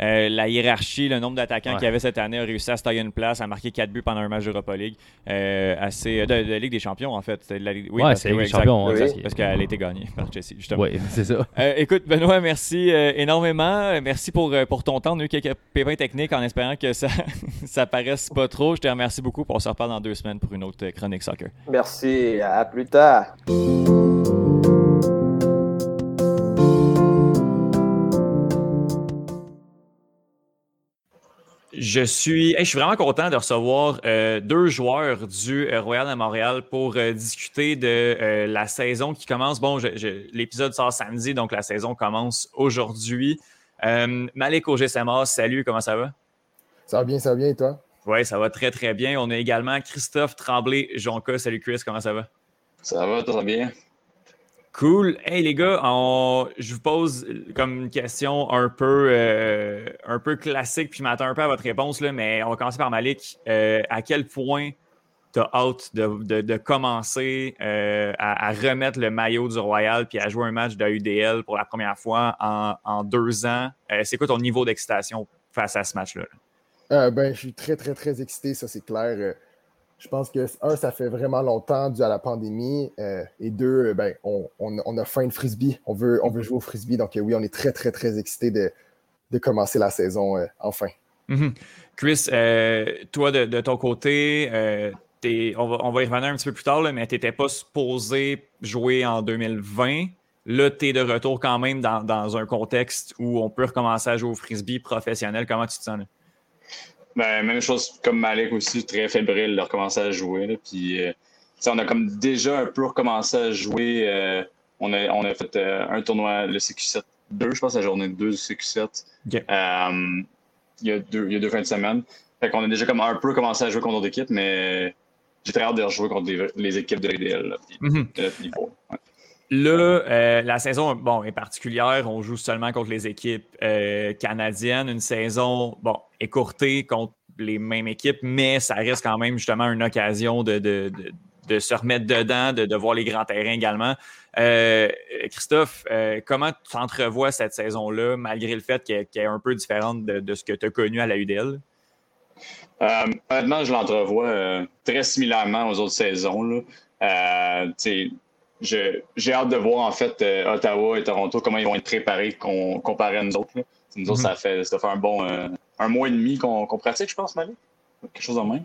euh, Euh, la hiérarchie, le nombre d'attaquants Ouais. qu'il y avait cette année a réussi à se tailler une place, à marquer 4 buts pendant un match d'Europa League. Euh, assez, de, de Ligue des Champions, en fait. La Ligue- oui, ouais, parce c'est oui, exact. champions. Oui. Parce qu'elle a été gagnée par Chelsea, justement. Oui, c'est ça. Euh, écoute, Benoît, merci euh, énormément. Euh, Merci pour, euh, pour ton temps. On a eu quelques pépins techniques en espérant que ça ça paraisse pas trop. Je te remercie beaucoup. On se reparle dans deux semaines pour une autre euh, chronique soccer. Merci, à plus tard. Je suis, hey, je suis vraiment content de recevoir euh, deux joueurs du euh, Royal de Montréal pour euh, discuter de euh, la saison qui commence. Bon, je- je- l'épisode sort samedi, donc la saison commence aujourd'hui. Euh, Malik Ogesema, salut, comment ça va? Ça va bien, ça va bien, et toi? Oui, ça va très, très bien. On a également Christophe Tremblay-Jonca. Salut Chris, comment ça va? Ça va, tout va bien. Cool. Hey les gars, je vous pose comme une question un peu, euh, un peu classique, puis je m'attends un peu à votre réponse, là, mais on va commencer par Malik. Euh, à quel point tu as hâte de, de- de commencer euh, à, remettre le maillot du Royal puis à jouer un match de UDL pour la première fois en, en deux ans? Euh, C'est quoi ton niveau d'excitation face à ce match-là? Euh, ben, je suis très, très, très excité, ça c'est clair. Je pense que, un, ça fait vraiment longtemps dû à la pandémie. euh, et deux, euh, ben, on, on- on a faim de frisbee. On veut, on veut jouer au frisbee. Donc, euh, oui, on est très, très, très excité de, de commencer la saison euh, enfin. Mhm. Chris, toi, de, de ton côté, on, va, on va y revenir un petit peu plus tard, là, mais tu n'étais pas supposé jouer en 2020. Là, tu es de retour quand même dans, dans un contexte où on peut recommencer à jouer au frisbee professionnel. Comment tu te sens? Là? Ben, même chose comme Malik aussi, très fébrile de recommencer à jouer. là. Puis, euh, on a comme déjà un peu recommencé à jouer. euh, on, a, on a fait euh, un tournoi, le CQ7 2, je pense, la journée 2 du CQ7. Ok. Euh, il, y a deux, il y a deux fins de semaine. Fait qu'on a déjà comme un peu commencé à jouer contre d'autres équipes, mais j'ai très hâte de rejouer contre les, les équipes de niveau. Ouais. Là, euh, la saison bon, est particulière. On joue seulement contre les équipes euh, canadiennes. Une saison bon, écourtée contre les mêmes équipes, mais ça reste quand même justement une occasion de, de, de- se remettre dedans, de, voir les grands terrains également. Euh, Christophe, comment tu entrevois cette saison-là, malgré le fait qu'elle est un peu différente de, ce que tu as connu à la UDL? Honnêtement, je l'entrevois très similairement aux autres saisons. Là. J'ai hâte de voir en fait euh, Ottawa et Toronto comment ils vont être préparés com- comparé à nous autres. là. Nous autres, Mhm. ça, fait, ça fait un bon euh, un mois et demi qu'on qu'on pratique, je pense, Mali. Quelque chose en même.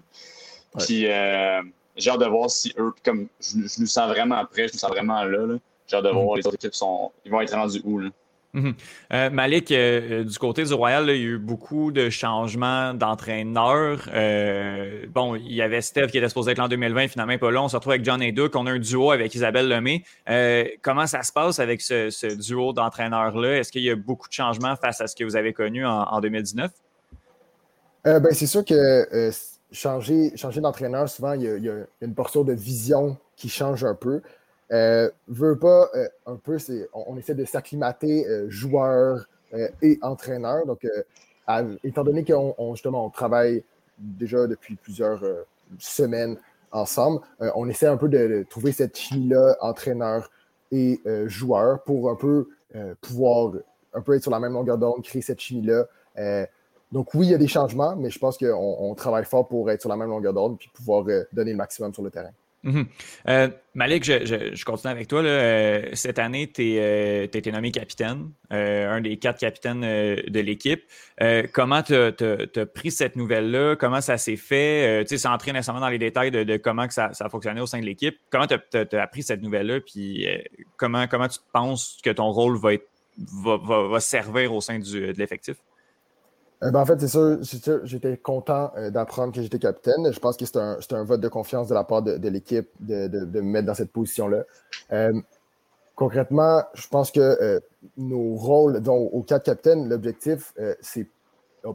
Ouais. Puis euh, j'ai hâte de voir si eux, comme je, je nous sens vraiment prêts, je nous sens vraiment là. là. J'ai hâte de voir les autres équipes sont. Ils vont être rendus où là. Euh, Malik, euh, euh, du côté du Royal, il y a eu beaucoup de changements d'entraîneurs. Bon, il y avait Steph qui était supposé être là en 2020, finalement pas là. On se retrouve avec John et Duke. On a un duo avec Isabelle Lemay. Comment ça se passe avec ce, duo d'entraîneurs-là? Est-ce qu'il y a beaucoup de changements face à ce que vous avez connu en, en 2019? Euh, ben, c'est sûr que changer, changer d'entraîneur, souvent, il y, a, il y a une portion de vision qui change un peu. Euh, euh, on, essaie de s'acclimater euh, joueurs euh, et entraîneurs. Donc, étant donné qu'on on, justement, on travaille déjà depuis plusieurs semaines ensemble, on essaie un peu de, trouver cette chimie-là, entraîneur et joueur, pour un peu pouvoir un être sur la même longueur d'onde, créer cette chimie-là. Donc oui, il y a des changements, mais je pense qu'on on travaille fort pour être sur la même longueur d'ordre puis pouvoir donner le maximum sur le terrain. Euh, Malik, je, je- je continue avec toi. là. Euh, cette année, tu as été nommé capitaine, euh, un des quatre capitaines euh, de l'équipe. Euh, comment tu as, pris cette nouvelle-là? Comment ça s'est fait? Euh, tu sais, sans entrer nécessairement dans les détails de, comment que ça, ça a fonctionné au sein de l'équipe. Comment tu as, appris cette nouvelle-là? Puis euh, comment, comment tu penses que ton rôle va, être, va, va- va servir au sein du- de l'effectif? Euh, ben, en fait, c'est sûr, sûr, j'étais content euh, d'apprendre que j'étais capitaine. Je pense que c'est un, vote de confiance de la part de, l'équipe de, de- me mettre dans cette position-là. Euh, concrètement, je pense que euh, nos rôles, donc aux quatre capitaines, l'objectif, c'est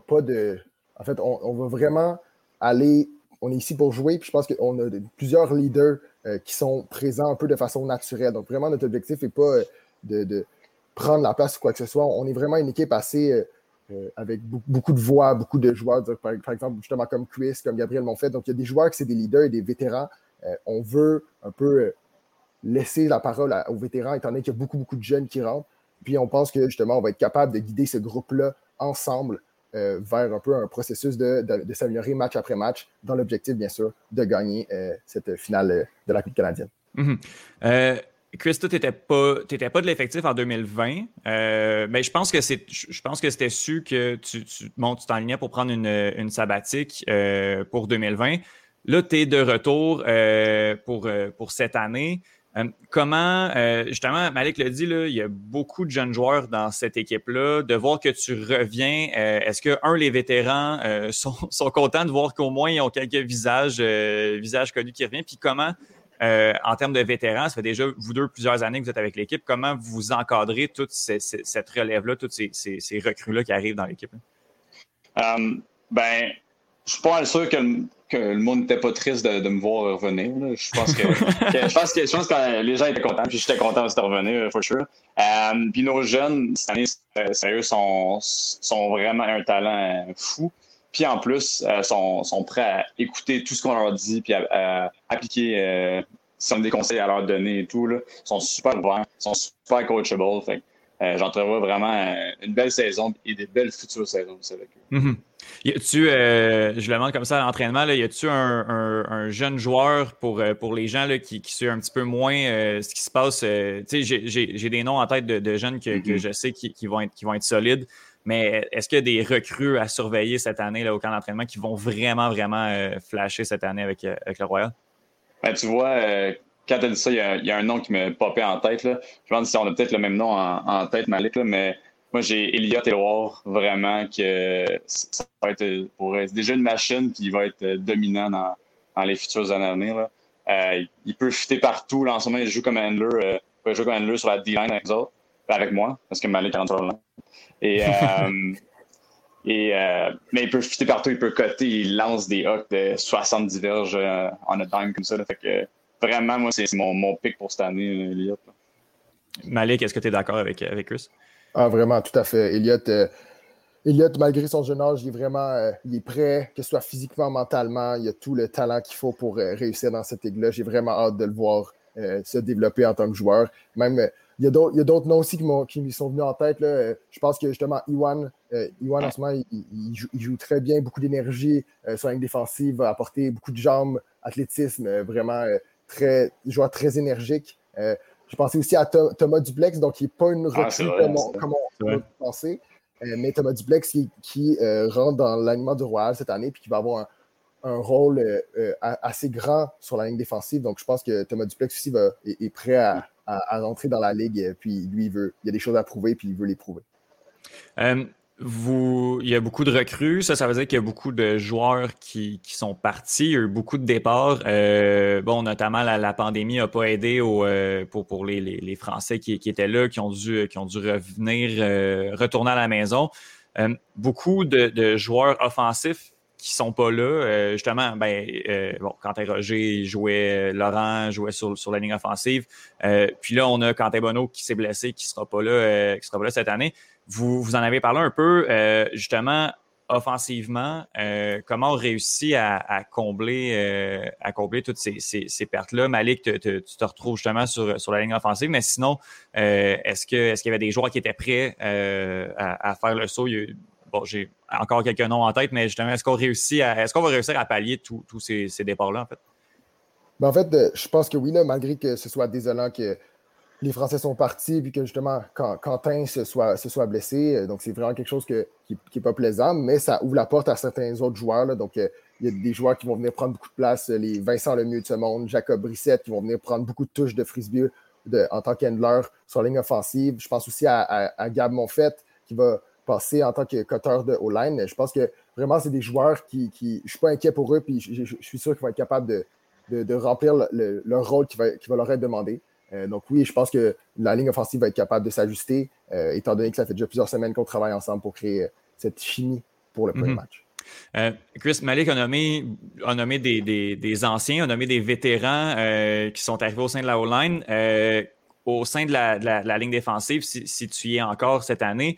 pas de. En fait, on, on va vraiment aller. On est ici pour jouer, puis je pense qu'on a plusieurs leaders qui sont présents un peu de façon naturelle. Donc, vraiment, notre objectif n'est pas de prendre la place ou quoi que ce soit. On est vraiment une équipe assez. Euh, avec be- beaucoup de voix, beaucoup de joueurs, par, exemple, justement comme Chris, comme Gabriel m'ont fait. Donc, il y a des joueurs qui c'est des leaders et des vétérans. Euh, on veut un peu euh, laisser la parole aux vétérans, étant donné qu'il y a beaucoup, beaucoup de jeunes qui rentrent. Puis, on pense que justement, on va être capable de guider ce groupe-là ensemble vers un peu un processus de, s'améliorer match après match, dans l'objectif, bien sûr, de gagner cette finale de la Coupe canadienne. Mhm. Chris, tu n'étais pas, pas de l'effectif en 2020, mais je pense que c'est, je pense que c'était su que tu, tu t'enlignais pour prendre une, une sabbatique pour 2020. Là, tu es de retour pour, pour cette année. Euh, comment, euh, justement, Malik l'a dit, là, il y a beaucoup de jeunes joueurs dans cette équipe-là. De voir que tu reviens, euh, est-ce que, un, les vétérans sont, contents de voir qu'au moins ils ont quelques visages, visages connus qui reviennent? Puis comment, en termes de vétérans, ça fait déjà, vous deux, plusieurs années que vous êtes avec l'équipe, comment vous encadrez toute cette relève-là, toutes ces, ces, recrues-là qui arrivent dans l'équipe? ben, je suis pas sûr que que le monde n'était pas triste de, me voir revenir. Je pense que, je pense que je pense que les gens étaient contents, puis j'étais content de revenir, for sure. Euh, puis nos jeunes, cette année, sérieux, sont, sont vraiment un talent fou. Puis en plus, euh, sont, sont prêts à écouter tout ce qu'on leur dit, puis à, appliquer euh, des conseils à leur donner et tout. Là. Ils sont super ouverts, ils sont super coachable. Fait euh, j'entrevois vraiment euh, une belle saison et des belles futures saisons aussi avec eux. Mm y tu euh, je le demande comme ça à l'entraînement, y a-tu un, jeune joueur pour, pour les gens là, qui, qui suivent un petit peu moins ce qui se passe? j'ai des noms en tête de, jeunes que, que, mm-hmm. je sais qui, vont être, qui vont être solides, mais est-ce qu'il y a des recrues à surveiller cette année là, au camp d'entraînement qui vont vraiment, vraiment flasher cette année avec, avec le Royal? Ben, tu vois, quand tu as dit ça, il y, a, un nom qui me popait en tête. Là. Je demande si on a peut-être le même nom en, tête, Malik, là, mais moi, j'ai Elliot Éloire, vraiment, que ça va être pour déjà une machine, puis il va être dominant dans, les futures années à venir. Euh, il peut fitter partout. Là, en ce moment, il joue comme handler, euh, il peut comme handler sur la D-line avec moi, parce que Malik rentre là. Et, euh, et, mais il peut fitter partout, il peut coter, il lance des hawks de 70 verges en a dime comme ça. Là, fait que, vraiment, moi, c'est mon, mon pic pour cette année, Elliott. Malik, est-ce que tu es d'accord avec, avec Chris? Ah, vraiment, tout à fait. Elliott, euh, malgré son jeune âge, il est vraiment euh, il est prêt, que ce soit physiquement, mentalement. Il a tout le talent qu'il faut pour euh, réussir dans cette ligue-là. J'ai vraiment hâte de le voir se développer en tant que joueur. Même, il y a d'autres noms aussi qui, qui me sont venus en tête. Là. Je pense que justement, Iwan, Iwan en ce moment, il, joue, très bien, beaucoup d'énergie sur la ligne défensive, va apporter beaucoup de jambes, athlétisme, vraiment très, joueur très énergique. Euh, je pensais aussi à Thomas Duplex, donc il n'est pas une ah, recrue comme, on, peut penser, euh, mais Thomas Duplex qui, euh, rentre dans l'alignement du Royal cette année puis qui va avoir un, rôle assez grand sur la ligne défensive. Donc je pense que Thomas Duplex aussi va, est, prêt à, à, rentrer dans la ligue. Puis lui, il, veut, il y a des choses à prouver puis il veut les prouver. Vous, il y a beaucoup de recrues. Ça, ça veut dire qu'il y a beaucoup de joueurs qui, sont partis. Il y a eu beaucoup de départs. Euh, bon, notamment, la, pandémie n'a pas aidé euh, pour, les, Français qui, étaient là, qui ont dû, qui ont dû revenir, euh, retourner à la maison. beaucoup de, joueurs offensifs qui sont pas là. justement, ben, bon, Quentin Roger jouait, Laurent jouait sur, sur la ligne offensive. puis là, on a Quentin Bonneau qui s'est blessé, qui sera pas là, qui sera pas là cette année. Vous, vous en avez parlé un peu, euh, justement, offensivement, euh, comment on réussit à, combler, euh, à combler toutes ces, ces, pertes-là? Malik, tu te retrouves justement sur, sur la ligne offensive, mais sinon, est-ce qu'il est qu'il y avait des joueurs qui étaient prêts à, faire le saut? Bon, j'ai encore quelques noms en tête, mais justement, est-ce qu'on réussit à, est-ce qu'on va réussir à pallier tous ces, ces départs-là, en fait? Ben en fait, je pense que oui, malgré que ce soit désolant que les Français sont partis, puis que justement, Quentin se soit, se soit blessé. Euh, donc, c'est vraiment quelque chose qui n'est pas plaisant, mais ça ouvre la porte à certains autres joueurs. Donc, euh, il y a des joueurs qui vont venir prendre beaucoup de place, les Vincent Lemieux de ce monde, Jacob Brissette, qui vont venir prendre beaucoup de touches de frisbee en tant qu'handler sur la ligne offensive. Je pense aussi à, Gab Monfett, qui va en tant que cutter de O-line. Je pense que vraiment, c'est des joueurs qui, qui. Je suis pas inquiet pour eux, puis je, suis sûr qu'ils vont être capables de, remplir leur rôle qui va, qui va leur être demandé. Euh, donc oui, je pense que la ligne offensive va être capable de s'ajuster, euh, étant donné que ça fait déjà plusieurs semaines qu'on travaille ensemble pour créer euh, cette chimie pour le premier mhm. match. Chris Malik a nommé, a nommé des, des, anciens, a nommé des vétérans qui sont arrivés au sein de la O-line. au sein de la, ligne défensive, si, tu y es encore cette année,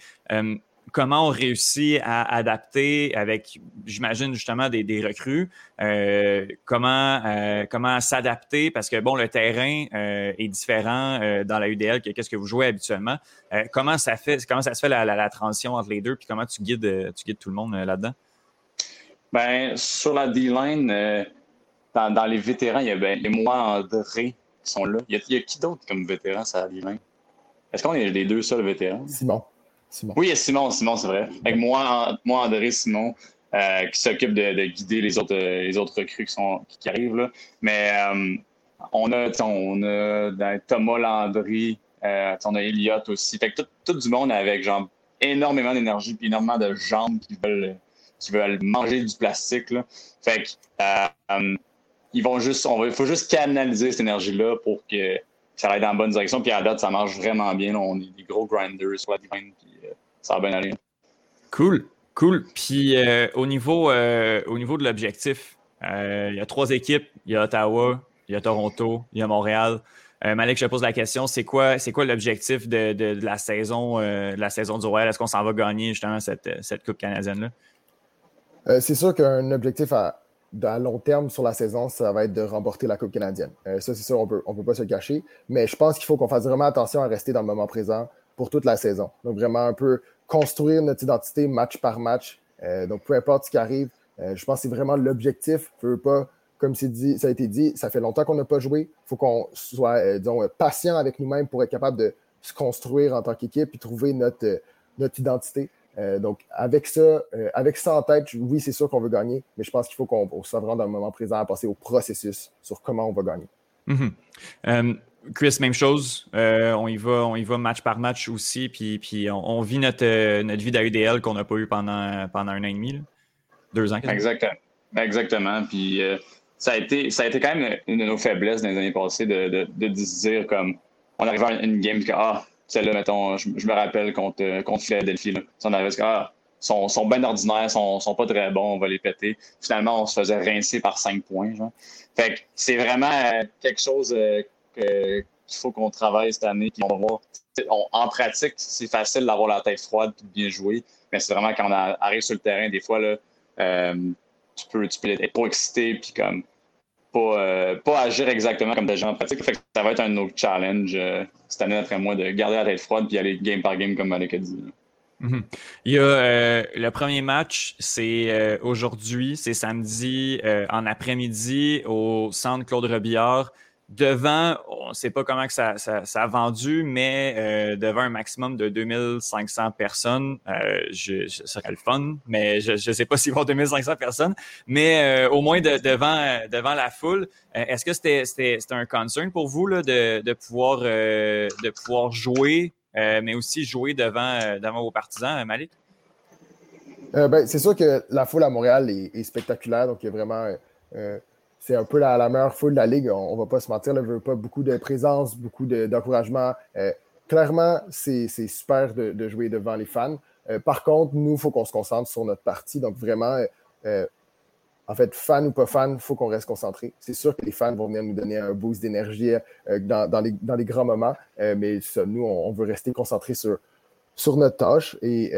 comment on réussit à adapter avec, j'imagine justement, des, des recrues, euh, comment, euh, comment s'adapter? Parce que, bon, le terrain euh, est différent euh, dans la UDL que qu'est-ce que vous jouez habituellement. Euh, comment, ça fait, comment ça se fait la, la, la, transition entre les deux, puis comment tu guides, tu guides tout le monde là-dedans? Ben, sur la D-line, dans, dans, les vétérans, il y a, ben, a moi, André, qui sont là. Il y a, il y a qui d'autre comme vétéran, ça, la D-line? Est-ce qu'on est les deux seuls vétérans? Simon. Simon. Oui, il y a Simon, Simon, c'est vrai. Avec moi, moi, André, Simon, euh, qui s'occupe de, de, guider les autres, les autres recrues qui, sont, qui, arrivent. Là. Mais euh, on a, on a Thomas Landry, euh, on a Elliott aussi. Fait que tout, tout, du monde avec genre énormément d'énergie et énormément de jambes qui veulent, qui veulent manger du plastique. Là. Fait que euh, ils vont juste, on va, il faut juste canaliser cette énergie-là pour que ça aille dans la bonne direction. Puis à la date, ça marche vraiment bien. Là. On est des gros grinders sur la divine, puis euh, ça va bien aller. Cool, cool. Puis euh, au, niveau, euh, au niveau de l'objectif, il y a trois équipes. Il y a Ottawa, il y a Toronto, il y a Montréal. Malik, je te pose la question, c'est quoi, c'est quoi l'objectif de, de, de, la saison, de la saison du Royal? Est-ce qu'on s'en va gagner justement cette, cette Coupe canadienne-là? c'est sûr qu'un objectif à, à long terme sur la saison, ça va être de remporter la Coupe canadienne. Euh, ça, c'est sûr, on peut, ne on peut pas se cacher. Mais je pense qu'il faut qu'on fasse vraiment attention à rester dans le moment présent pour toute la saison. Donc, vraiment un peu construire notre identité match par match. Euh, donc, peu importe ce qui arrive, euh, je pense que c'est vraiment l'objectif. Je veux pas, comme dit, ça a été dit, ça fait longtemps qu'on n'a pas joué. Il faut qu'on soit, euh, disons, patient avec nous-mêmes pour être capable de se construire en tant qu'équipe et trouver notre, notre identité. Donc, avec ça, avec ça en tête, oui, c'est sûr qu'on veut gagner, mais je pense qu'il faut qu'on soit vraiment dans le moment présent à passer au processus sur comment on va gagner. Mm -hmm. Chris, même chose. Euh, on, y va, on y va match par match aussi, puis, puis on, vit notre, notre vie d'AUDL qu'on n'a pas eu pendant, pendant un an et demi, deux ans. Exactement. Exactement. Puis ça, a été, ça a été quand même une de nos faiblesses dans les années passées de, de, de, dire comme on arrive à une game, que, ah, celle-là, mettons, je, me rappelle contre, euh, contre Philadelphie. Là. On avait ah, sont, sont bien ordinaires, sont, sont pas très bons, on va les péter. Finalement, on se faisait rincer par cinq points. Fait que c'est vraiment euh, quelque chose euh, qu'il faut qu'on travaille cette année. Puis on va voir. En pratique, c'est facile d'avoir la tête froide et de bien jouer. Mais c'est vraiment quand on arrive sur le terrain, des fois, là, euh, tu, peux, tu peux être pas excité puis comme pas, euh, pas agir exactement comme des gens en pratique. Fait ça va être un autre challenge euh, cette année, après moi, de garder la tête froide puis aller game par game, comme Malek a dit. -hmm. Il y a euh, le premier match, c'est aujourd'hui, c'est samedi en après-midi au centre Claude Robillard. Devant, on ne sait pas comment que ça, a vendu, mais euh, devant un maximum de 2500 personnes, euh, ça serait le fun, mais je ne sais pas s'il va y avoir 2500 personnes, mais euh, au moins de, devant, devant la foule. Est-ce que c'était un concern pour vous là, de, de, pouvoir, de pouvoir jouer, mais aussi jouer devant, devant vos partisans, Malik? ben, C'est sûr que la foule à Montréal est, est spectaculaire, donc il y a vraiment c'est un peu la, meilleure foule de la ligue. On ne va pas se mentir, ne veut pas beaucoup de présence, beaucoup d'encouragement. euh, clairement, c'est super de, jouer devant les fans. Euh, par contre, nous, il faut qu'on se concentre sur notre partie. Donc, vraiment, euh, en fait, fan ou pas fan, il faut qu'on reste concentré. C'est sûr que les fans vont venir nous donner un boost d'énergie dans, les, grands moments, mais nous, on, on, veut rester concentré sur, sur notre tâche et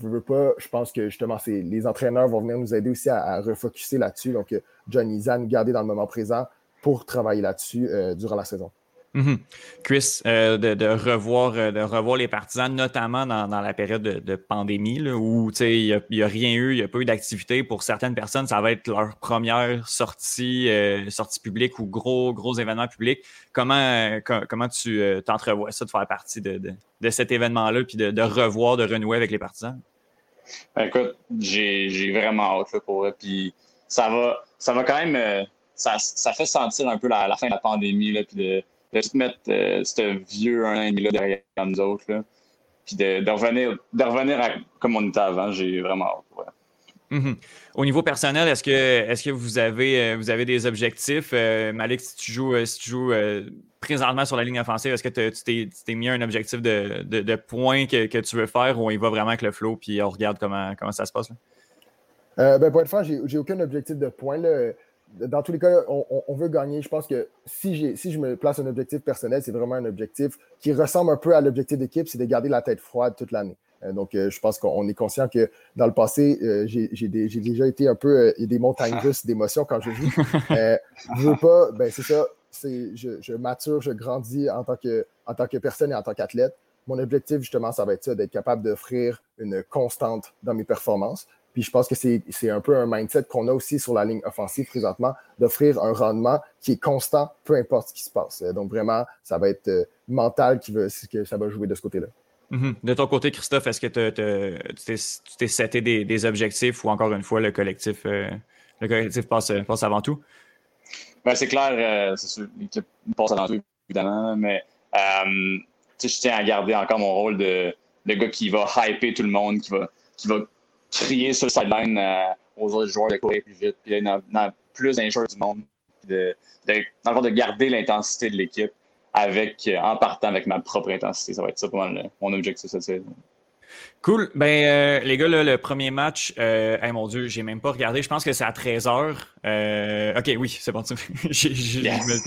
je pense que justement, les entraîneurs vont venir nous aider aussi à, refocuser là-dessus. Donc, John Izan, garder dans le moment présent pour travailler là-dessus euh, durant la saison. -hmm. Chris, euh, de, revoir, euh, de revoir les partisans, notamment dans, la période de, pandémie, où il n'y a, rien eu, il n'y a pas eu d'activité. Pour certaines personnes, ça va être leur première sortie, euh, sortie publique ou gros, gros événement public. Comment, comment tu t'entrevois ça de faire partie de, cet événement-là, puis de, revoir, de renouer avec les partisans? Ben, écoute, j'ai vraiment hâte pour eux. Puis ça va, ça va quand même. ça, fait sentir un peu la, la fin de la pandémie, là, puis de de se mettre euh, ce vieux un an et demi là derrière nous autres. Là. Puis de, de, revenir, de revenir à, comme on était avant, j'ai vraiment hâte. Ouais. Mm -hmm. Au niveau personnel, est-ce que, est que vous, avez, vous avez des objectifs? Euh, Malik, si tu joues, si tu joues euh, présentement sur la ligne offensive, est-ce que tu t'es mis un objectif de, de, de points que, que, tu veux faire ou il va vraiment avec le flow puis on regarde comment, comment ça se passe? Là? Euh, ben pour être franc, j'ai aucun objectif de points. Dans tous les cas, on, on, veut gagner. Je pense que si, si je me place un objectif personnel, c'est vraiment un objectif qui ressemble un peu à l'objectif d'équipe, c'est de garder la tête froide toute l'année. Euh, donc, euh, je pense qu'on est conscient que dans le passé, euh, j'ai déjà été un peu. des montagnes russes d'émotions quand je joue. Euh, je veux pas, ben c'est ça. Je, je mature, je grandis en tant, que, en tant que personne et en tant qu'athlète. Mon objectif, justement, ça va être ça, d'être capable d'offrir une constante dans mes performances. Puis je pense que c'est c'est un peu un mindset qu'on a aussi sur la ligne offensive présentement, d'offrir un rendement qui est constant, peu importe ce qui se passe. Euh, Donc vraiment, ça va être euh, mental qui veut, que ça va jouer de ce côté-là. Mhm. De ton côté, Christophe, est-ce que tu t'es- seté des, des objectifs ou encore une fois, le collectif, euh, le collectif passe, passe avant tout? Ben, c'est clair, euh, c'est sûr, l'équipe passe avant tout, évidemment, mais euh, je tiens à garder encore mon rôle de, de gars qui va hyper tout le monde, qui va, qui va crier sur le sideline euh, aux autres joueurs de courir plus vite, puis dans, dans plus d'injures du monde, de, de, garder l'intensité de l'équipe avec, euh, en partant avec ma propre intensité. Ça va être ça pour mon objectif cette saison. Cool. Ben, euh, les gars, là, le premier match, euh, hey, mon Dieu, j'ai même pas regardé. Je pense que c'est à 13h. ok, oui, c'est bon. j'ai- Yes.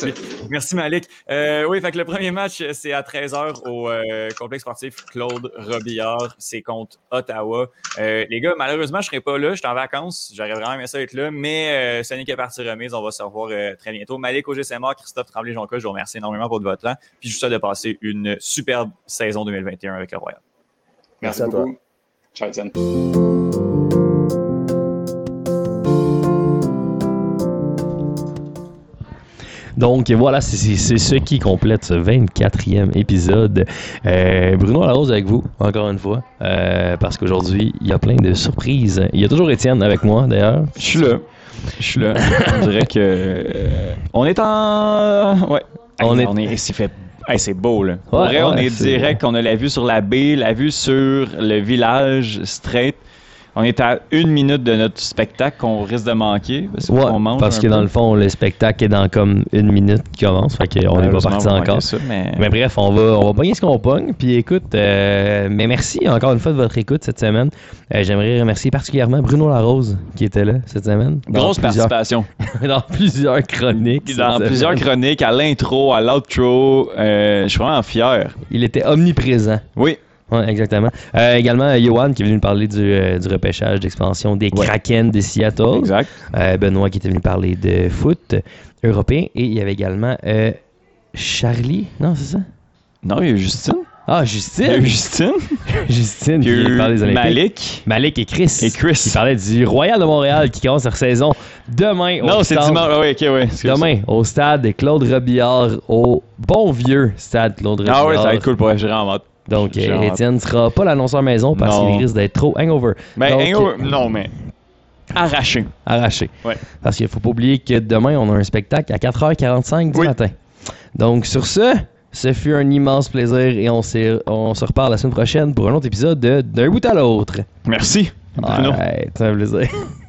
oublié. Merci, Malik. Euh, oui, fait que le premier match, c'est à 13h au euh, complexe sportif Claude Robillard. C'est contre Ottawa. Euh, les gars, malheureusement, je serai pas là. Je suis en vacances. J'aurais vraiment aimé ça être là. Mais euh, ce n'est que partie remise. On va se revoir euh, très bientôt. Malik au GSMA, Christophe Tremblay-Jonca, je vous remercie énormément pour votre temps. Puis je vous souhaite de passer une superbe saison 2021 avec le Royal. Merci Merci, à toi. beaucoup. Ciao, Étienne. Donc voilà, c'est- c'est c'est ce qui complète ce 24e épisode. Euh, Bruno Larose avec vous, encore une fois, euh, parce qu'aujourd'hui, il y a plein de surprises. Il y a toujours Étienne avec moi, d'ailleurs. Je suis là. Je suis là. On dirait que. euh, on est en. Ouais. On on est- est. On est c'est fait. Hey, c'est beau, là. Pour Ouais, vrai, on est c'est- direct. On a la vue sur la baie, la vue sur le village straight. On est à une minute de notre spectacle qu'on risque de manquer. Parce Ouais, qu'on mange. parce que peu. dans le fond, le spectacle est dans comme une minute qui commence. Fait qu'on n'est pas parti encore. ça, mais... Mais bref, on va, on va pogner ce qu'on pogne. Puis écoute, euh, mais merci encore une fois de votre écoute cette semaine. Euh, J'aimerais remercier particulièrement Bruno Larose qui était là cette semaine. Grosse plusieurs- participation. dans plusieurs chroniques. Dans plusieurs semaine. chroniques, à l'intro, à l'outro. euh, je suis vraiment fier. Il était omniprésent. Oui. Ouais, exactement. Euh, également, euh, Johan qui est venu nous parler du, euh, du repêchage d'expansion des Ouais. Kraken de Seattle. Exact. Euh, Benoît qui était venu parler de foot européen. Et il y avait également euh, Charlie. Non, c'est ça? Non, il y a Justine. Ah, Il y a Justine. Justine. Justine qui eu parler des Olympiques. Malik. Malik et Chris. Et Chris. Qui parlait du Royal de Montréal qui commence leur saison demain. au Non, c'est stade- dimanche. Ah oui, ok, excuse. Demain, au stade Claude Robillard, au bon vieux stade Claude Robillard. Ah ouais, ça va être cool pour j'ai vraiment hâte. Donc, euh. Étienne sera pas l'annonceur maison parce qu'il risque d'être trop hangover. Ben, Donc, hangover- non, mais arraché. arraché. Ouais. Parce qu'il faut pas oublier que demain, on a un spectacle à 4h45 du Oui. matin. Donc, sur ce, ce fut un immense plaisir et on, on se reparle la semaine prochaine pour un autre épisode de D'un bout à l'autre. Merci, c'est un plaisir.